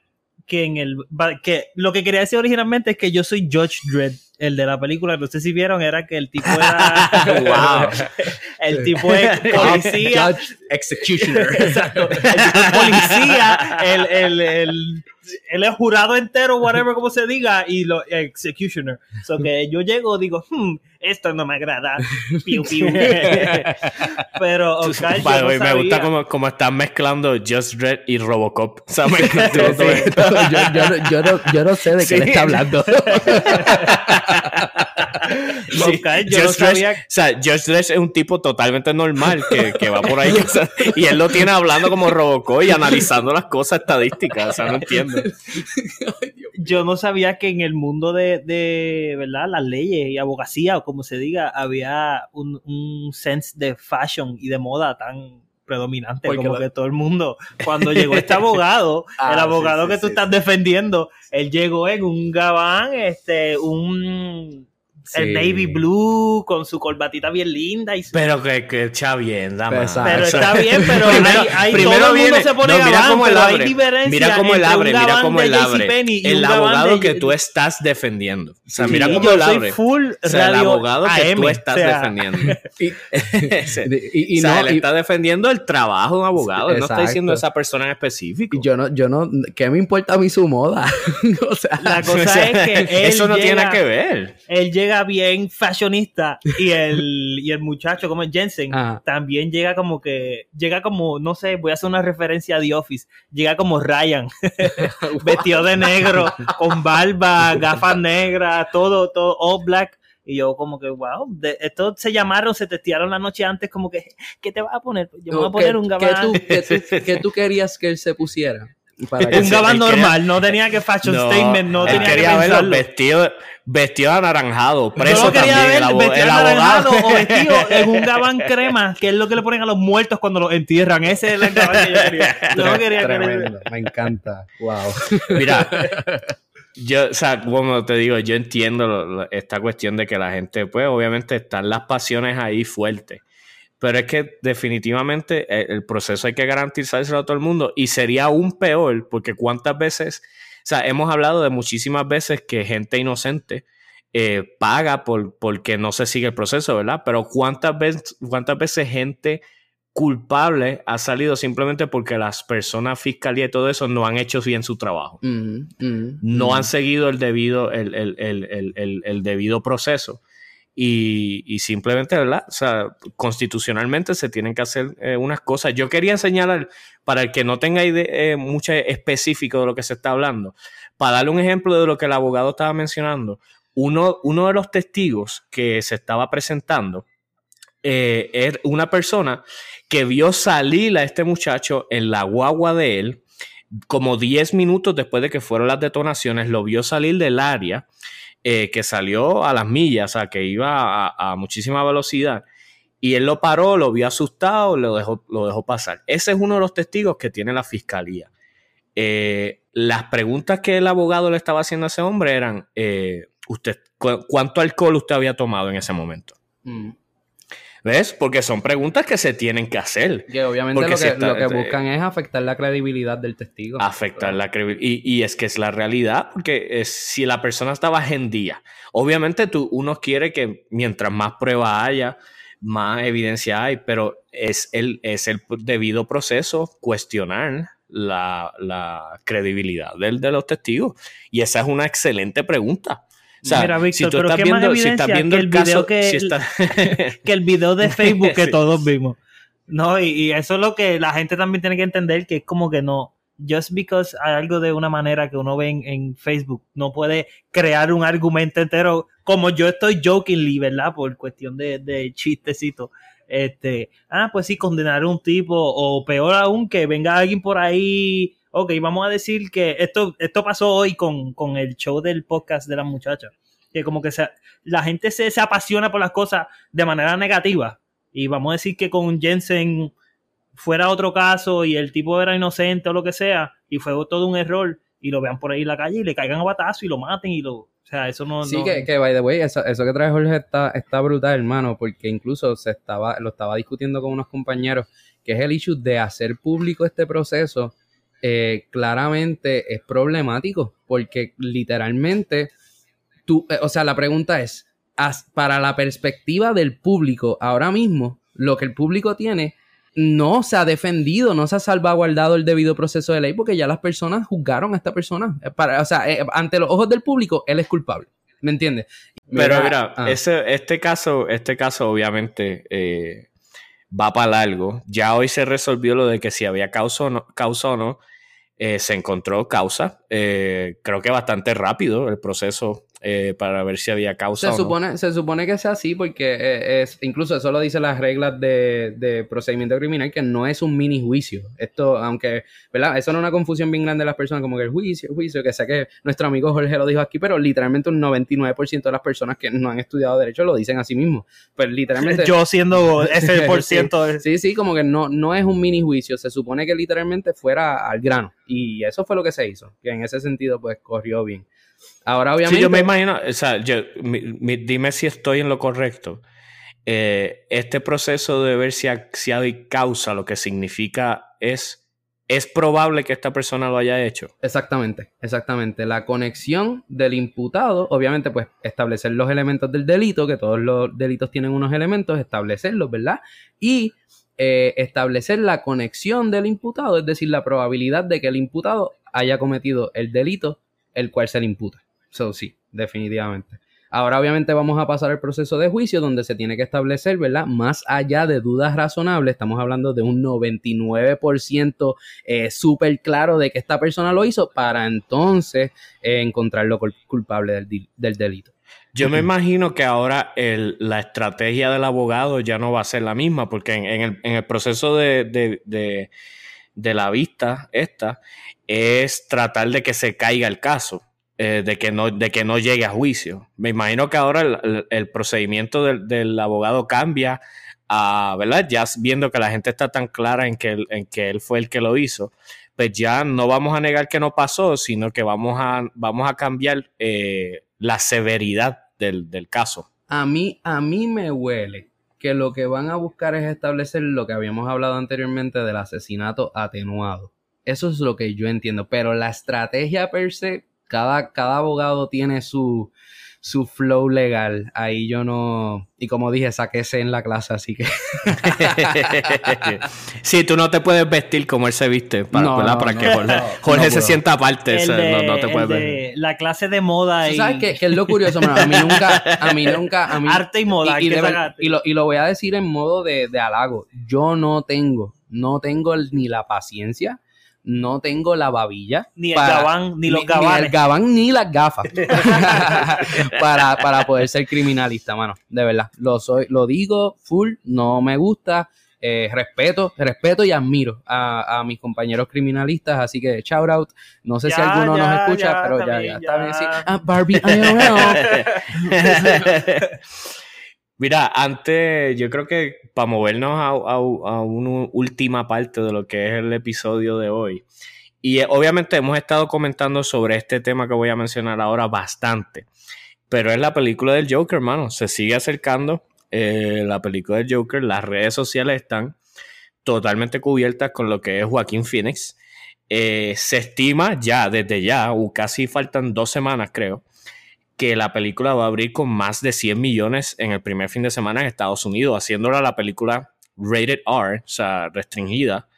[SPEAKER 3] que en el que lo que quería decir originalmente es que yo soy Judge Dredd, el de la película, no sé si vieron, era que el tipo era
[SPEAKER 2] Wow.
[SPEAKER 3] el tipo es policía,
[SPEAKER 1] Judge Executioner.
[SPEAKER 3] exacto, el tipo es policía, el, el, el, él es jurado entero, whatever como se diga, y lo executioner. So que yo llego, digo, hmm, esto no me agrada. Piu, piu. Pero yo
[SPEAKER 2] By
[SPEAKER 3] no
[SPEAKER 2] way, me gusta como, como están mezclando Just Red y Robocop. O sea, todo
[SPEAKER 1] Sí,
[SPEAKER 2] esto.
[SPEAKER 1] no, yo, yo no- yo no, yo no sé de qué
[SPEAKER 2] Sí.
[SPEAKER 1] le está hablando.
[SPEAKER 2] Sí,
[SPEAKER 3] Oscar, yo
[SPEAKER 2] Just
[SPEAKER 3] sabía
[SPEAKER 2] o sea, Just es un tipo totalmente normal que, que va por ahí o sea, y él lo tiene hablando como Robocop y analizando las cosas estadísticas. O sea, no entiendo.
[SPEAKER 3] yo no sabía que en el mundo de, de ¿verdad? las leyes y abogacía o como se diga, había un, un sense de fashion y de moda tan predominante
[SPEAKER 1] Porque
[SPEAKER 3] como
[SPEAKER 1] lo-
[SPEAKER 3] que todo el mundo cuando llegó este abogado
[SPEAKER 1] Ah,
[SPEAKER 3] el
[SPEAKER 1] sí,
[SPEAKER 3] abogado
[SPEAKER 1] sí,
[SPEAKER 3] que tú
[SPEAKER 1] sí.
[SPEAKER 3] estás defendiendo él llegó en un gabán este un el
[SPEAKER 1] Sí.
[SPEAKER 3] navy blue con su corbatita bien linda y su-
[SPEAKER 2] Pero que, que echa bien, la
[SPEAKER 1] Pero
[SPEAKER 3] está bien, pero
[SPEAKER 2] primero-
[SPEAKER 3] hay, hay-
[SPEAKER 2] primero
[SPEAKER 3] todo el mundo
[SPEAKER 2] viene-
[SPEAKER 3] se pone
[SPEAKER 2] no, mira
[SPEAKER 3] gabán,
[SPEAKER 2] cómo él abre.
[SPEAKER 3] diferencia
[SPEAKER 2] Mira cómo él abre, mira cómo él abre. El abogado
[SPEAKER 3] de-
[SPEAKER 2] que tú estás defendiendo. O sea,
[SPEAKER 3] Sí,
[SPEAKER 2] mira cómo él abre.
[SPEAKER 3] full
[SPEAKER 2] O sea, el abogado que
[SPEAKER 3] AM,
[SPEAKER 2] tú estás
[SPEAKER 3] o sea,
[SPEAKER 2] defendiendo.
[SPEAKER 1] Y, y- y
[SPEAKER 2] o sea,
[SPEAKER 1] no,
[SPEAKER 2] él
[SPEAKER 1] y-
[SPEAKER 2] está defendiendo el trabajo de un abogado. Él no está diciendo esa persona en específico.
[SPEAKER 1] yo no, yo no, ¿qué me importa a mí su moda? o sea,
[SPEAKER 3] La
[SPEAKER 2] O
[SPEAKER 3] cosa
[SPEAKER 2] sea,
[SPEAKER 3] es que él
[SPEAKER 2] eso no tiene nada que ver.
[SPEAKER 3] Él llega bien fashionista y el, y el muchacho como es Jensen
[SPEAKER 1] Ajá.
[SPEAKER 3] también llega como que, llega como, no sé, voy a hacer una referencia a The Office, llega como Ryan, vestido de negro, con barba, gafas negras, todo, todo, all black. Y yo como que, wow, de, estos se llamaron, se testearon la noche antes como que, ¿qué te vas a poner? Yo me voy a poner
[SPEAKER 1] ¿qué-
[SPEAKER 3] un
[SPEAKER 1] qué
[SPEAKER 3] gabán.
[SPEAKER 1] tú, qué tú- qué tú querías que él se pusiera? Que
[SPEAKER 3] Un gabán
[SPEAKER 2] quería-
[SPEAKER 3] normal, no tenía que fashion statement, no
[SPEAKER 2] él
[SPEAKER 3] tenía que
[SPEAKER 2] quería verlo
[SPEAKER 3] pensarlo.
[SPEAKER 2] vestido, vestido anaranjado,
[SPEAKER 3] Yo
[SPEAKER 2] preso
[SPEAKER 3] quería
[SPEAKER 2] también.
[SPEAKER 3] ver
[SPEAKER 2] el, abo-
[SPEAKER 3] vestido
[SPEAKER 2] el
[SPEAKER 3] anaranjado
[SPEAKER 2] abogado.
[SPEAKER 3] o vestido en un gabán crema, que es lo que le ponen a los muertos cuando los entierran. Ese es el gabán que yo quería. Yo no quería que
[SPEAKER 1] Tremendo, me encanta. Wow.
[SPEAKER 2] Mira, yo, o sea, como te digo, yo entiendo lo- lo- esta cuestión de que la gente, pues, obviamente están las pasiones ahí fuertes. Pero es que definitivamente eh, el, proceso hay que garantizárselo a todo el mundo y sería aún peor porque cuántas veces, o sea, hemos hablado de muchísimas veces que gente inocente eh, paga por, porque no se sigue el proceso, ¿verdad? Pero cuántas veces, cuántas veces gente culpable ha salido simplemente porque las personas fiscalía y todo eso no han hecho bien su trabajo
[SPEAKER 1] Mm, mm,
[SPEAKER 2] no
[SPEAKER 1] mm.
[SPEAKER 2] han seguido el debido, el- el- el- el debido proceso. Y, simplemente, ¿verdad? O sea, constitucionalmente se tienen que hacer eh, unas cosas. Yo quería señalar, para el que no tenga idea, eh, mucho específico de lo que se está hablando, para darle un ejemplo de lo que el abogado estaba mencionando, uno, de los testigos que se estaba presentando eh, era una persona que vio salir a este muchacho en la guagua de él como 10 minutos después de que fueron las detonaciones, lo vio salir del área eh, que salió a las millas, o sea, que iba a, muchísima velocidad. Y él lo paró, lo vio asustado, lo dejó, lo dejó pasar. Ese es uno de los testigos que tiene la fiscalía. Eh, las preguntas que el abogado le estaba haciendo a ese hombre eran, eh, usted, ¿cuánto alcohol usted había tomado en ese momento? Mm. ¿Ves? Porque son preguntas que se tienen que hacer.
[SPEAKER 1] Que obviamente lo que, lo que, buscan es afectar la credibilidad del testigo.
[SPEAKER 2] Afectar la credibilidad. Y, es que es la realidad, porque si la persona estaba día, obviamente tú, uno quiere que mientras más prueba haya, más evidencia hay, pero es el, es el debido proceso cuestionar la, la credibilidad del, de los testigos. Y esa es una excelente pregunta.
[SPEAKER 3] Mira, Víctor, si tú estás viendo, si estás viendo el, video que, que el video de Facebook que todos vimos. No, y, eso es lo que la gente también tiene que entender, que es como que no, just because hay algo de una manera que uno ve en, Facebook, no puede crear un argumento entero, como yo estoy jokingly, ¿verdad? Por cuestión de, de chistecito. Este, ah, pues sí, condenar a un tipo, o peor aún, que venga alguien por ahí ok, vamos a decir que esto, esto pasó hoy con, el show del podcast de las muchachas. Que como que la gente se, apasiona por las cosas de manera negativa. Y vamos a decir que con Jensen fuera otro caso y el tipo era inocente o lo que sea, y fue todo un error, y lo vean por ahí en la calle y le caigan a batazo y lo maten y lo. O sea, eso no.
[SPEAKER 1] Sí, Que, que, by the way, eso, eso que trae Jorge está, está brutal, hermano, porque incluso se estaba, lo estaba discutiendo con unos compañeros, que es el issue de hacer público este proceso eh, claramente es problemático porque literalmente tú, eh, o sea, la pregunta es, para la perspectiva del público, ahora mismo, lo que el público tiene no se ha defendido, no se ha salvaguardado el debido proceso de ley porque ya las personas juzgaron a esta persona. Eh, para, o sea, ante los ojos del público, él es culpable. ¿Me entiendes?
[SPEAKER 2] Pero mira, ah. ese, este caso, este caso obviamente va para largo. Ya hoy se resolvió lo de que si había causa o no, causa o no eh, se encontró causa. Eh, creo que bastante rápido el proceso eh, para ver si había causa.
[SPEAKER 1] Se, supone, se supone que sea así porque eh, es, incluso eso lo dicen las reglas de, procedimiento criminal, que no es un mini juicio. Esto, aunque, ¿verdad? Eso no es una confusión bien grande de las personas, como que el juicio, el juicio, que sé que nuestro amigo Jorge lo dijo aquí, pero literalmente un 99% de las personas que no han estudiado derecho lo dicen a sí mismos. Pues literalmente...
[SPEAKER 3] Yo siendo ese por ciento.
[SPEAKER 1] Sí, sí, como que no, no es un mini juicio, se supone que literalmente fuera al grano. Y eso fue lo que se hizo, que en ese sentido pues corrió bien. Ahora, obviamente.
[SPEAKER 2] Sí, yo me imagino, o sea, dime si estoy en lo correcto. Eh, este proceso de ver si, si hay causa, lo que significa es. Es probable que esta persona lo haya hecho.
[SPEAKER 1] Exactamente, exactamente. La conexión del imputado, obviamente, pues establecer los elementos del delito, que todos los delitos tienen unos elementos, establecerlos, ¿verdad? Y eh, establecer la conexión del imputado, es decir, la probabilidad de que el imputado haya cometido el delito el cual se le imputa. So, sí, definitivamente. Ahora obviamente vamos a pasar al proceso de juicio donde se tiene que establecer, ¿verdad? Más allá de dudas razonables, estamos hablando de un 99% eh, súper claro de que esta persona lo hizo para entonces eh, encontrarlo culpable del, delito.
[SPEAKER 2] Yo me imagino que ahora la estrategia del abogado ya no va a ser la misma, porque en, el, proceso de, de, la vista esta es tratar de que se caiga el caso. Eh, de, que no, de que no llegue a juicio. Me imagino que ahora el, procedimiento del, abogado cambia a, ¿verdad? Ya viendo que la gente está tan clara en que, en que él fue el que lo hizo, pues ya no vamos a negar que no pasó, sino que vamos a, vamos a cambiar eh, la severidad del, caso.
[SPEAKER 1] A mí, a mí me huele que lo que van a buscar es establecer lo que habíamos hablado anteriormente del asesinato atenuado. Eso es lo que yo entiendo, pero la estrategia per se cada, cada abogado tiene su, su flow legal. Ahí yo no. Y como dije, saquése en la clase, así que.
[SPEAKER 2] sí, tú no te puedes vestir como él se viste. Para, para que Jorge, se sienta aparte. no, te puedes
[SPEAKER 3] ver. La clase de moda.
[SPEAKER 1] Y... ¿Sabes qué, es lo curioso? a mí nunca. A mí nunca a mí,
[SPEAKER 3] Arte y moda.
[SPEAKER 1] Y, y, lo, y, lo, voy a decir en modo de, de halago. Yo no tengo. No tengo ni la paciencia no tengo la babilla.
[SPEAKER 3] Ni el gabán, ni los gabanes.
[SPEAKER 1] Ni el gabán, ni las gafas. para, para poder ser criminalista, mano. De verdad. Lo soy, lo digo full, no me gusta. eh, respeto, respeto y admiro a, mis compañeros criminalistas, así que shout out. No sé si alguno nos escucha, pero ya, ya, está bien. Sí. Ah, Barbie,
[SPEAKER 2] Mira, antes, yo creo que para movernos a, a, una última parte de lo que es el episodio de hoy, y eh, obviamente hemos estado comentando sobre este tema que voy a mencionar ahora bastante, pero es la película del Joker, hermano. Se sigue acercando eh, la película del Joker, las redes sociales están totalmente cubiertas con lo que es Joaquín Phoenix. Eh, se estima ya, desde ya, casi faltan dos semanas creo, que la película va a abrir con más de 100 millones en el primer fin de semana en Estados Unidos, haciéndola la película rated R, o sea, restringida,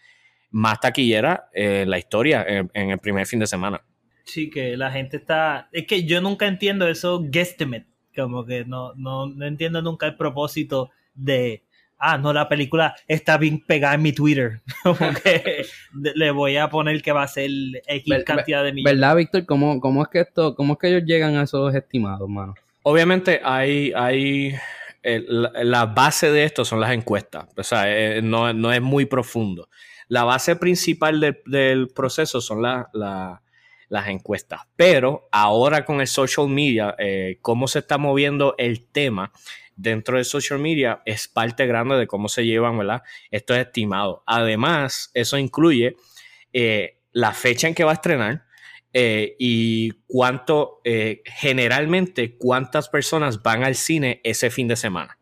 [SPEAKER 2] más taquillera en la historia en, el primer fin de semana.
[SPEAKER 3] Sí, que la gente está... Es que yo nunca entiendo eso guesstimate, como que no, no, no entiendo nunca el propósito de ah, no, la película está bien pegada en mi Twitter. Como que le voy a poner que va a ser X cantidad de millones.
[SPEAKER 1] ¿Verdad, Víctor? ¿Cómo, ¿Cómo, es que esto, cómo es que ellos llegan a esos estimados, mano?
[SPEAKER 2] Obviamente hay, hay la, base de esto son las encuestas. O sea, eh, no, es muy profundo. La base principal del, proceso son las encuestas. Pero ahora con el social media, eh, cómo se está moviendo el tema, dentro de social media es parte grande de cómo se llevan, ¿verdad? Estos estimados. Además, eso incluye eh, la fecha en que va a estrenar eh, y cuánto, eh, generalmente, cuántas personas van al cine ese fin de semana,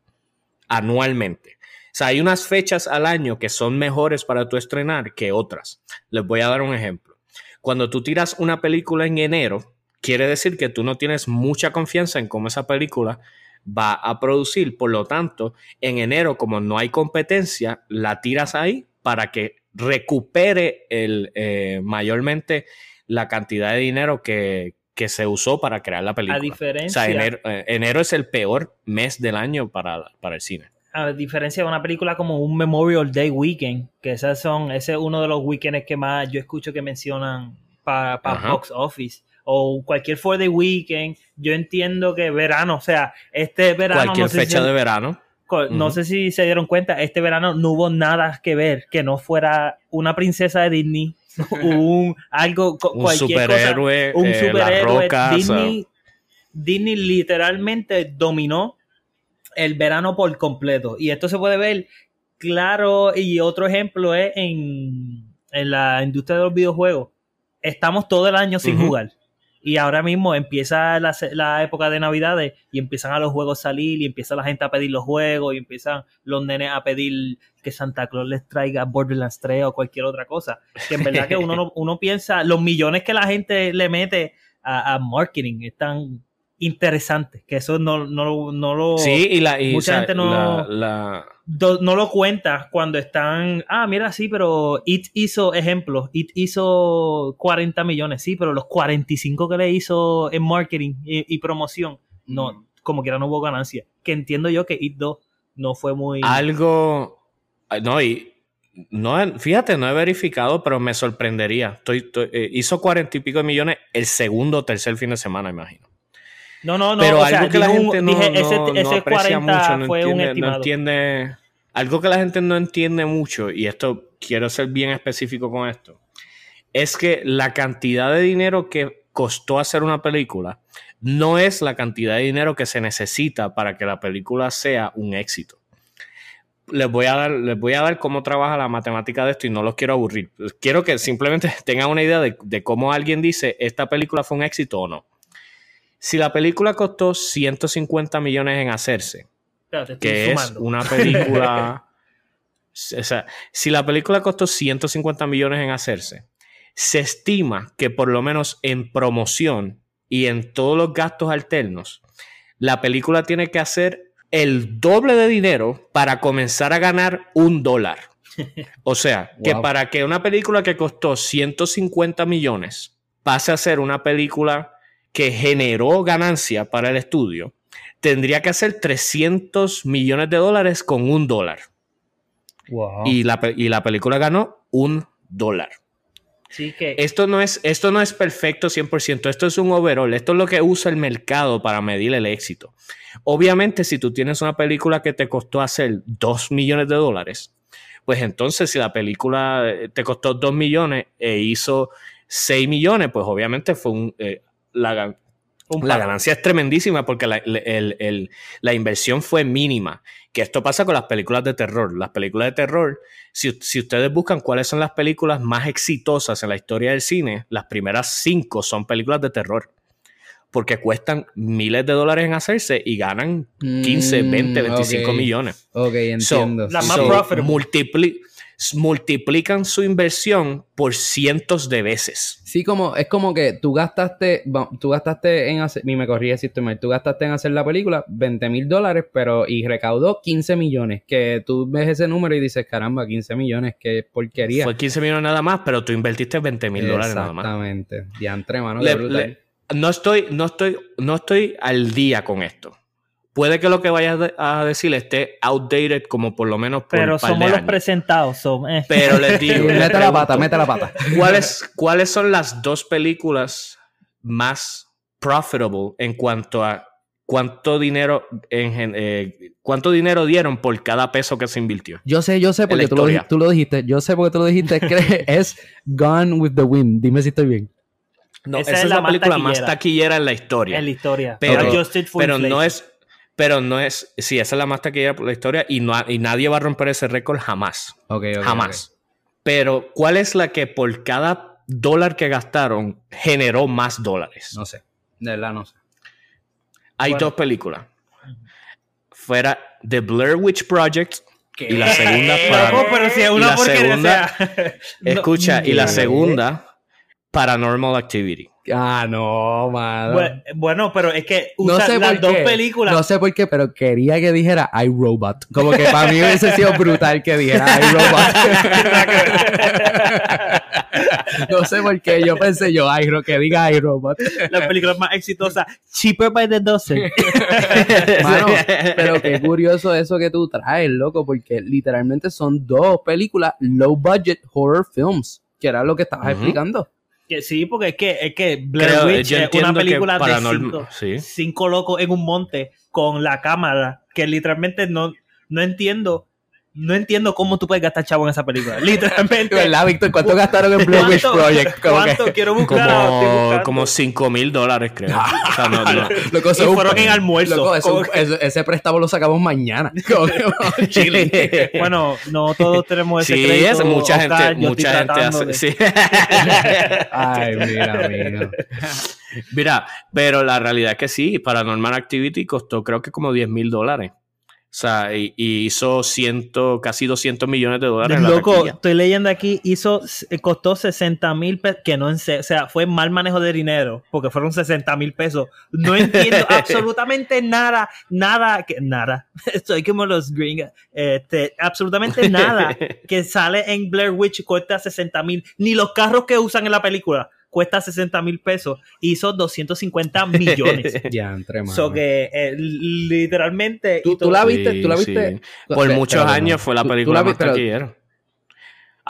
[SPEAKER 2] anualmente. O sea, hay unas fechas al año que son mejores para tu estrenar que otras. Les voy a dar un ejemplo. Cuando tú tiras una película en enero, quiere decir que tú no tienes mucha confianza en cómo esa película va a producir. Por lo tanto, en enero, como no hay competencia, la tiras ahí para que recupere el, eh, mayormente la cantidad de dinero que, se usó para crear la película. A
[SPEAKER 3] diferencia.
[SPEAKER 2] O sea, eh, enero, es el peor mes del año para, para el cine
[SPEAKER 3] a diferencia de una película como un Memorial Day Weekend, que esas son, ese es uno de los weekends que más yo escucho que mencionan para box office o cualquier for the weekend. Yo entiendo que verano, o sea, este verano.
[SPEAKER 2] Cualquier fecha de verano.
[SPEAKER 3] No sé si se dieron cuenta, este verano no hubo nada que ver que no fuera una princesa de Disney, un algo,
[SPEAKER 2] un superhéroe,
[SPEAKER 3] un eh, superhéroe. Disney, Disney literalmente dominó el verano por completo. Y esto se puede ver claro. Y otro ejemplo es en, en la industria de los videojuegos. Estamos todo el año sin jugar. Y ahora mismo empieza la, época de Navidades y empiezan a los juegos salir y empieza la gente a pedir los juegos y empiezan los nenes a pedir que Santa Claus les traiga Borderlands 3 o cualquier otra cosa. Que en verdad que uno, uno piensa, los millones que la gente le mete a, marketing están interesantes, que eso no, no, no lo...
[SPEAKER 2] Sí, y la...
[SPEAKER 3] mucha gente no... la no lo cuentas cuando están, ah, mira, sí, pero It hizo, ejemplo, It hizo 40 millones, sí, pero los 45 que le hizo en marketing y, promoción, no, como quiera no hubo ganancia. Que entiendo yo que It 2 no fue muy...
[SPEAKER 2] Algo, no, y no, fíjate, no he verificado, pero me sorprendería. Estoy, eh, hizo 40 y pico de millones el segundo o tercer fin de semana, imagino.
[SPEAKER 3] No, no, no.
[SPEAKER 2] Pero algo que la gente no, aprecia mucho, no entiende, no entiende, Algo que la gente no entiende mucho, y esto quiero ser bien específico con esto, es que la cantidad de dinero que costó hacer una película no es la cantidad de dinero que se necesita para que la película sea un éxito. Les voy a dar, les voy a dar cómo trabaja la matemática de esto y no los quiero aburrir. Quiero que simplemente tengan una idea de, de cómo alguien dice esta película fue un éxito o no. Si la película costó 150 millones en hacerse, que es una película... o sea, si la película costó 150 millones en hacerse, se estima que por lo menos en promoción y en todos los gastos alternos, la película tiene que hacer el doble de dinero para comenzar a ganar un dólar. O sea, que para que una película que costó 150 millones pase a ser una película que generó ganancia para el estudio, tendría que hacer 300 millones de dólares con un dólar. Y, la, y la película ganó un dólar.
[SPEAKER 3] Sí que...
[SPEAKER 2] esto, no es, esto no es perfecto 100%, esto es un overall, esto es lo que usa el mercado para medir el éxito. Obviamente, si tú tienes una película que te costó hacer 2 millones de dólares, pues entonces si la película eh, te costó 2 millones e hizo 6 millones, pues obviamente fue un, eh, la, la ganancia es tremendísima porque la, el, el, la, inversión fue mínima. Que esto pasa con las películas de terror. Las películas de terror, si, si, ustedes buscan cuáles son las películas más exitosas en la historia del cine, las primeras cinco son películas de terror. Porque cuestan miles de dólares en hacerse y ganan 15, 20, 25
[SPEAKER 1] okay.
[SPEAKER 2] millones.
[SPEAKER 1] Ok, entiendo.
[SPEAKER 2] So, la más so, multipli multiplican su inversión por cientos de veces.
[SPEAKER 1] Sí, como es como que tú gastaste, tú gastaste en hacer, y me corrí si estoy mal, tú gastaste en hacer la película 20 mil dólares, pero y recaudó 15 millones, que tú ves ese número y dices, caramba, 15 millones, qué porquería.
[SPEAKER 2] Fue 15 millones nada más, pero tú invertiste 20 mil dólares nada más.
[SPEAKER 1] Exactamente, diantre, mano,
[SPEAKER 2] le, le, no estoy, no estoy, no estoy al día con esto puede que lo que vayas a decir esté outdated como por lo menos por
[SPEAKER 3] Pero
[SPEAKER 2] un par
[SPEAKER 3] somos
[SPEAKER 2] de
[SPEAKER 3] los
[SPEAKER 2] años.
[SPEAKER 3] presentados. So, eh.
[SPEAKER 2] Pero les digo,
[SPEAKER 1] mete la pata, mete la pata.
[SPEAKER 2] ¿cuáles, ¿Cuáles son las dos películas más profitable en cuanto a cuánto dinero en, eh, cuánto dinero dieron por cada peso que se invirtió?
[SPEAKER 1] Yo sé, yo sé porque tú lo, tú lo, dijiste. Yo sé porque tú lo dijiste. que es Gone with the Wind. Dime si estoy bien.
[SPEAKER 2] No, esa, esa es, la, la película taquillera. más taquillera en la historia.
[SPEAKER 3] En la historia.
[SPEAKER 2] Pero, pero no es pero no es, sí, esa es la más taquillera por la historia y, no, y nadie va a romper ese récord jamás.
[SPEAKER 1] Okay, okay,
[SPEAKER 2] jamás. Okay. Pero, ¿cuál es la que por cada dólar que gastaron generó más dólares?
[SPEAKER 1] No sé, de verdad no sé.
[SPEAKER 2] Hay bueno. dos películas. Fuera The Blair Witch Project y la segunda para,
[SPEAKER 3] no, pero si es una
[SPEAKER 2] y la segunda,
[SPEAKER 3] sea,
[SPEAKER 2] escucha, y la segunda Paranormal Activity.
[SPEAKER 1] Ah, no, mano.
[SPEAKER 3] Bueno, bueno, pero es que
[SPEAKER 1] no
[SPEAKER 3] usa
[SPEAKER 1] sé
[SPEAKER 3] las
[SPEAKER 1] por
[SPEAKER 3] dos
[SPEAKER 1] qué.
[SPEAKER 3] películas.
[SPEAKER 1] No sé por qué, pero quería que dijera iRobot. Como que para mí hubiese sido brutal que dijera iRobot. no sé por qué. Yo pensé yo, iRobot, que diga iRobot.
[SPEAKER 3] Las películas más exitosas. Cheaper by the dozen.
[SPEAKER 1] Mano, pero qué curioso eso que tú traes, loco, porque literalmente son dos películas low budget horror films, que era lo que estabas uh -huh. explicando.
[SPEAKER 3] Que sí, porque es que, es que Blair Creo, Witch es una película de cinco,
[SPEAKER 2] sí.
[SPEAKER 3] cinco locos en un monte con la cámara, que literalmente no, no entiendo. No entiendo cómo tú puedes gastar chavo en esa película. Literalmente.
[SPEAKER 1] ¿Verdad, Víctor? ¿Cuánto gastaron en Blair Witch Project?
[SPEAKER 3] ¿Cuánto? Que... Quiero buscar.
[SPEAKER 2] Como, como 5 mil dólares, creo. o sea, no, no.
[SPEAKER 1] Loco,
[SPEAKER 3] y fueron en almuerzo.
[SPEAKER 1] Loco, eso, ese, ese préstamo lo sacamos mañana.
[SPEAKER 3] bueno, no todos tenemos ese
[SPEAKER 2] sí,
[SPEAKER 3] crédito.
[SPEAKER 2] Es, mucha
[SPEAKER 3] Oscar,
[SPEAKER 2] gente, mucha gente hace.
[SPEAKER 3] De...
[SPEAKER 2] Sí.
[SPEAKER 1] Ay, mira, mira.
[SPEAKER 2] Mira, pero la realidad es que sí, Paranormal Activity costó creo que como 10 mil dólares. O sea, y, y hizo ciento, casi 200 millones de dólares.
[SPEAKER 3] Loco,
[SPEAKER 2] la
[SPEAKER 3] estoy leyendo aquí, hizo, costó 60 mil pesos, que no en o sea, fue mal manejo de dinero, porque fueron 60 mil pesos. No entiendo absolutamente nada, nada, que, nada. Estoy como los gringos, este, absolutamente nada que sale en Blair Witch cuesta 60 mil, ni los carros que usan en la película cuesta 60 mil pesos, hizo 250 millones.
[SPEAKER 1] ya, entre más.
[SPEAKER 3] So que eh, literalmente.
[SPEAKER 1] ¿Tú, ¿Tú, la viste? Sí, ¿Tú la viste?
[SPEAKER 2] Sí. Por pero, muchos pero, años fue la película más taquillera.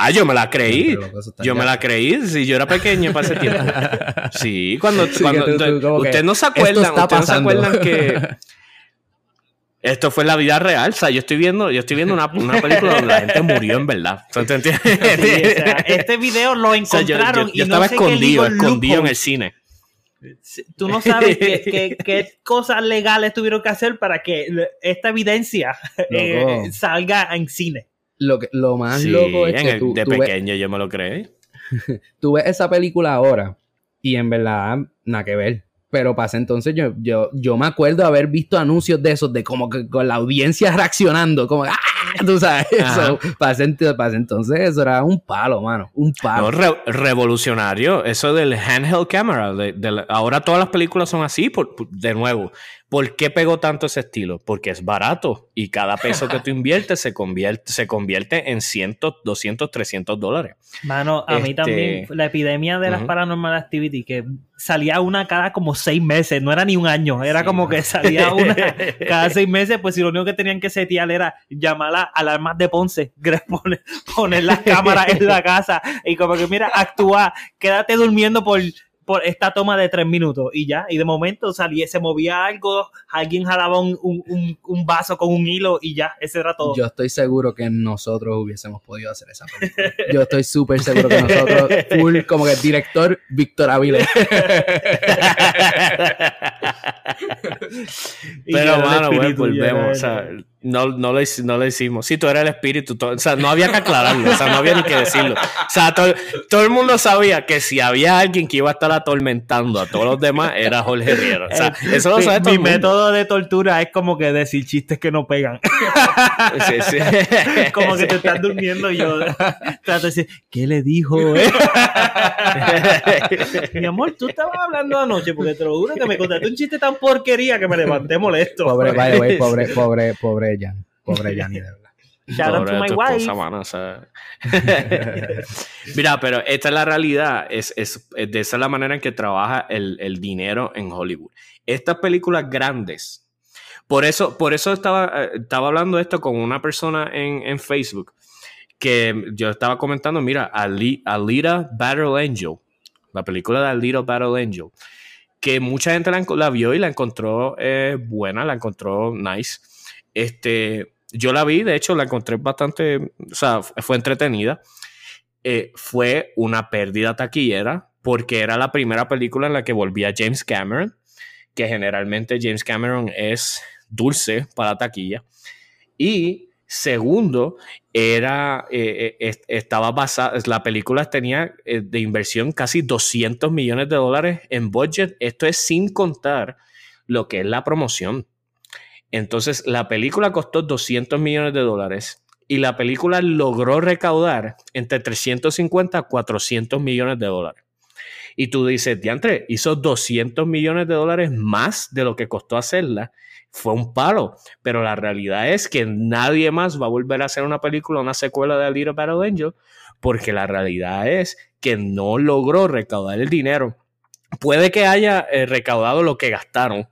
[SPEAKER 2] Ah, yo me la creí. Yo me la creí. Si yo era pequeño para ese tiempo. Sí, cuando. Sí, cuando tú, tú, ustedes no se acuerdan. Ustedes no se acuerdan que. Esto fue la vida real, o sea, yo estoy viendo, yo estoy viendo una, una película donde la gente murió en verdad. ¿Te entiendes?
[SPEAKER 3] Sí, o sea, este video lo encontraron
[SPEAKER 2] o sea, yo, yo, yo
[SPEAKER 3] y
[SPEAKER 2] estaba
[SPEAKER 3] no sé
[SPEAKER 2] escondido, escondido en el cine.
[SPEAKER 3] Tú no sabes qué, qué, qué, cosas legales tuvieron que hacer para que esta evidencia eh, salga en cine.
[SPEAKER 1] Lo, que, lo más
[SPEAKER 2] sí,
[SPEAKER 1] loco es que
[SPEAKER 2] el,
[SPEAKER 1] tú,
[SPEAKER 2] de
[SPEAKER 1] tú
[SPEAKER 2] pequeño
[SPEAKER 1] ves,
[SPEAKER 2] yo me lo creí.
[SPEAKER 1] tú ves esa película ahora y en verdad nada que ver. Pero pasa entonces, yo, yo, yo me acuerdo haber visto anuncios de esos, de como que con la audiencia reaccionando, como, ¡ah! Tú sabes, eso. Pasa, pasa, entonces, eso era un palo, mano. Un palo.
[SPEAKER 2] No, re revolucionario, eso del handheld camera. De, de, ahora todas las películas son así, por, por, de nuevo. ¿Por qué pegó tanto ese estilo? Porque es barato y cada peso que tú inviertes se convierte, se convierte en 100, 200, 300 dólares.
[SPEAKER 3] Mano, a este... mí también la epidemia de las uh -huh. Paranormal Activity, que salía una cada como seis meses, no era ni un año, era sí, como man. que salía una cada seis meses, pues si lo único que tenían que setear era llamar a alarmas de Ponce, poner, poner las cámaras en la casa y como que mira, actúa, quédate durmiendo por por esta toma de tres minutos y ya. Y de momento salía, se movía algo, alguien jalaba un, un, un, vaso con un hilo y ya, ese era todo.
[SPEAKER 1] Yo estoy seguro que nosotros hubiésemos podido hacer esa película. Yo estoy súper seguro que nosotros, full, como que el director Víctor Avilés.
[SPEAKER 2] Pero, mano, volvemos. O sea, no, no, lo, no lo hicimos. Sí, tú eras el espíritu. o sea, no había que aclararlo. O sea, no había ni que decirlo. O sea, todo, todo, el mundo sabía que si había alguien que iba a estar atormentando a todos los demás, era Jorge Riero. O sea, eh, eso lo sabe
[SPEAKER 3] Mi método de tortura es como que decir chistes que no pegan. Sí, sí. como que te estás durmiendo y yo trato de decir, ¿qué le dijo? Eh? Mi amor, tú estabas hablando anoche porque te lo juro que me contaste un chiste tan porquería que me levanté molesto.
[SPEAKER 1] Pobre, pobre, pobre, pobre Jan. Pobre Jan, de verdad.
[SPEAKER 3] Shout out to my wife.
[SPEAKER 2] Mira, pero esta es la realidad. Es, es, de esa es la manera en que trabaja el, el, dinero en Hollywood. Estas películas grandes. Por eso, por eso estaba, eh, estaba hablando esto con una persona en, en Facebook. Que yo estaba comentando, mira, Alita Battle Angel. La película de Alita Battle Angel que mucha gente la, vio y la encontró eh, buena, la encontró nice. Este, yo la vi, de hecho, la encontré bastante, o sea, fue entretenida. Eh, fue una pérdida taquillera porque era la primera película en la que volvía James Cameron, que generalmente James Cameron es dulce para taquilla. Y Segundo, era, eh, eh, estaba basada, la película tenía eh, de inversión casi 200 millones de dólares en budget. Esto es sin contar lo que es la promoción. Entonces, la película costó 200 millones de dólares y la película logró recaudar entre 350 a 400 millones de dólares. Y tú dices, diantre, hizo 200 millones de dólares más de lo que costó hacerla fue un palo. Pero la realidad es que nadie más va a volver a hacer una película, una secuela de A Little Battle Angel, porque la realidad es que no logró recaudar el dinero. Puede que haya eh, recaudado lo que gastaron,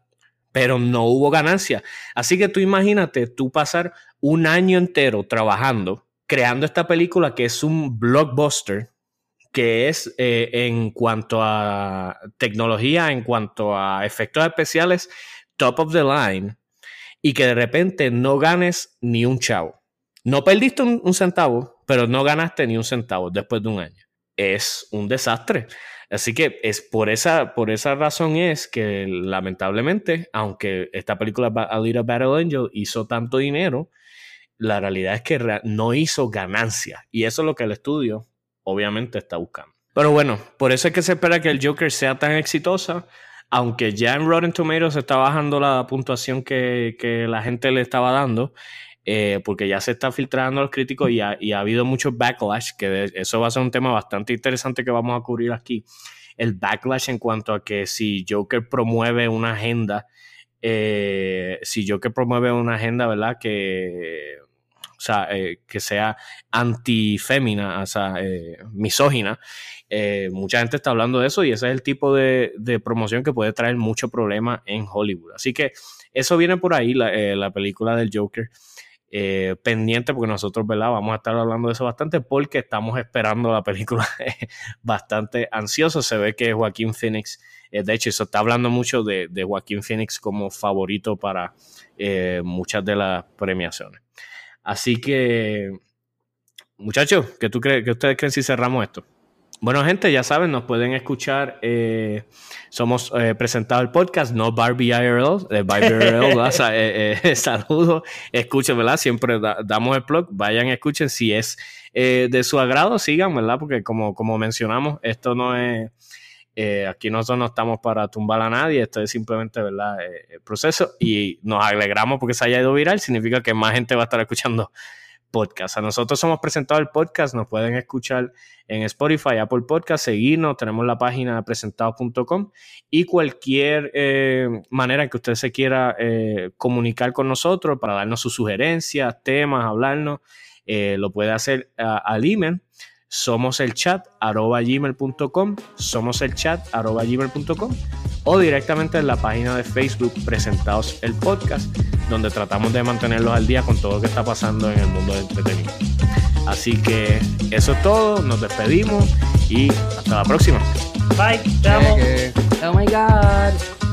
[SPEAKER 2] pero no hubo ganancia. Así que tú imagínate tú pasar un año entero trabajando, creando esta película que es un blockbuster, que es eh, en cuanto a tecnología, en cuanto a efectos especiales, top of the line y que de repente no ganes ni un chavo. No perdiste un, centavo, pero no ganaste ni un centavo después de un año. Es un desastre. Así que es por esa, por esa razón es que lamentablemente, aunque esta película A Little Battle Angel hizo tanto dinero, la realidad es que no hizo ganancia. Y eso es lo que el estudio obviamente está buscando. Pero bueno, por eso es que se espera que el Joker sea tan exitosa aunque ya en Rotten Tomatoes está bajando la puntuación que, la gente le estaba dando, eh, porque ya se está filtrando a los críticos y ha, habido mucho backlash, que eso va a ser un tema bastante interesante que vamos a cubrir aquí. El backlash en cuanto a que si Joker promueve una agenda, eh, si Joker promueve una agenda, ¿verdad? Que sea, eh, que antifémina, o sea, eh, misógina. Eh, mucha gente está hablando de eso y ese es el tipo de, promoción que puede traer mucho problema en Hollywood. Así que eso viene por ahí, la, película del Joker. Pendiente porque nosotros, ¿verdad? Vamos a estar hablando de eso bastante porque estamos esperando la película bastante ansioso. Se ve que Joaquín Phoenix, de hecho, eso está hablando mucho de, Joaquín Phoenix como favorito para muchas de las premiaciones. Así que, muchachos, ¿qué, tú crees, ¿qué ustedes creen si cerramos esto? Bueno, gente, ya saben, nos pueden escuchar. Eh, somos eh, presentado el podcast, no Barbie IRL, eh, Barbie IRL, eh, eh, saludos, escuchen, ¿verdad? Siempre damos el blog, vayan, escuchen. Si es de su agrado, sigan, ¿verdad? Porque como, como mencionamos, esto no es. aquí nosotros no estamos para tumbar a nadie, esto es simplemente ¿verdad? el proceso y nos alegramos porque se haya ido viral, significa que más gente va a estar escuchando podcast. A nosotros somos presentados el podcast, nos pueden escuchar en Spotify, Apple Podcast, seguirnos, tenemos la página presentados.com y cualquier eh, manera que usted se quiera eh, comunicar con nosotros para darnos sus sugerencias, temas, hablarnos, eh, lo puede hacer al email somos el chat arroba gmail.com, somos el chat arroba gmail.com o directamente en la página de Facebook Presentados el Podcast, donde tratamos de mantenerlos al día con todo lo que está pasando en el mundo del entretenimiento. Así que eso es todo, nos despedimos y hasta la próxima.
[SPEAKER 3] Bye. Te amo.
[SPEAKER 1] Oh my god.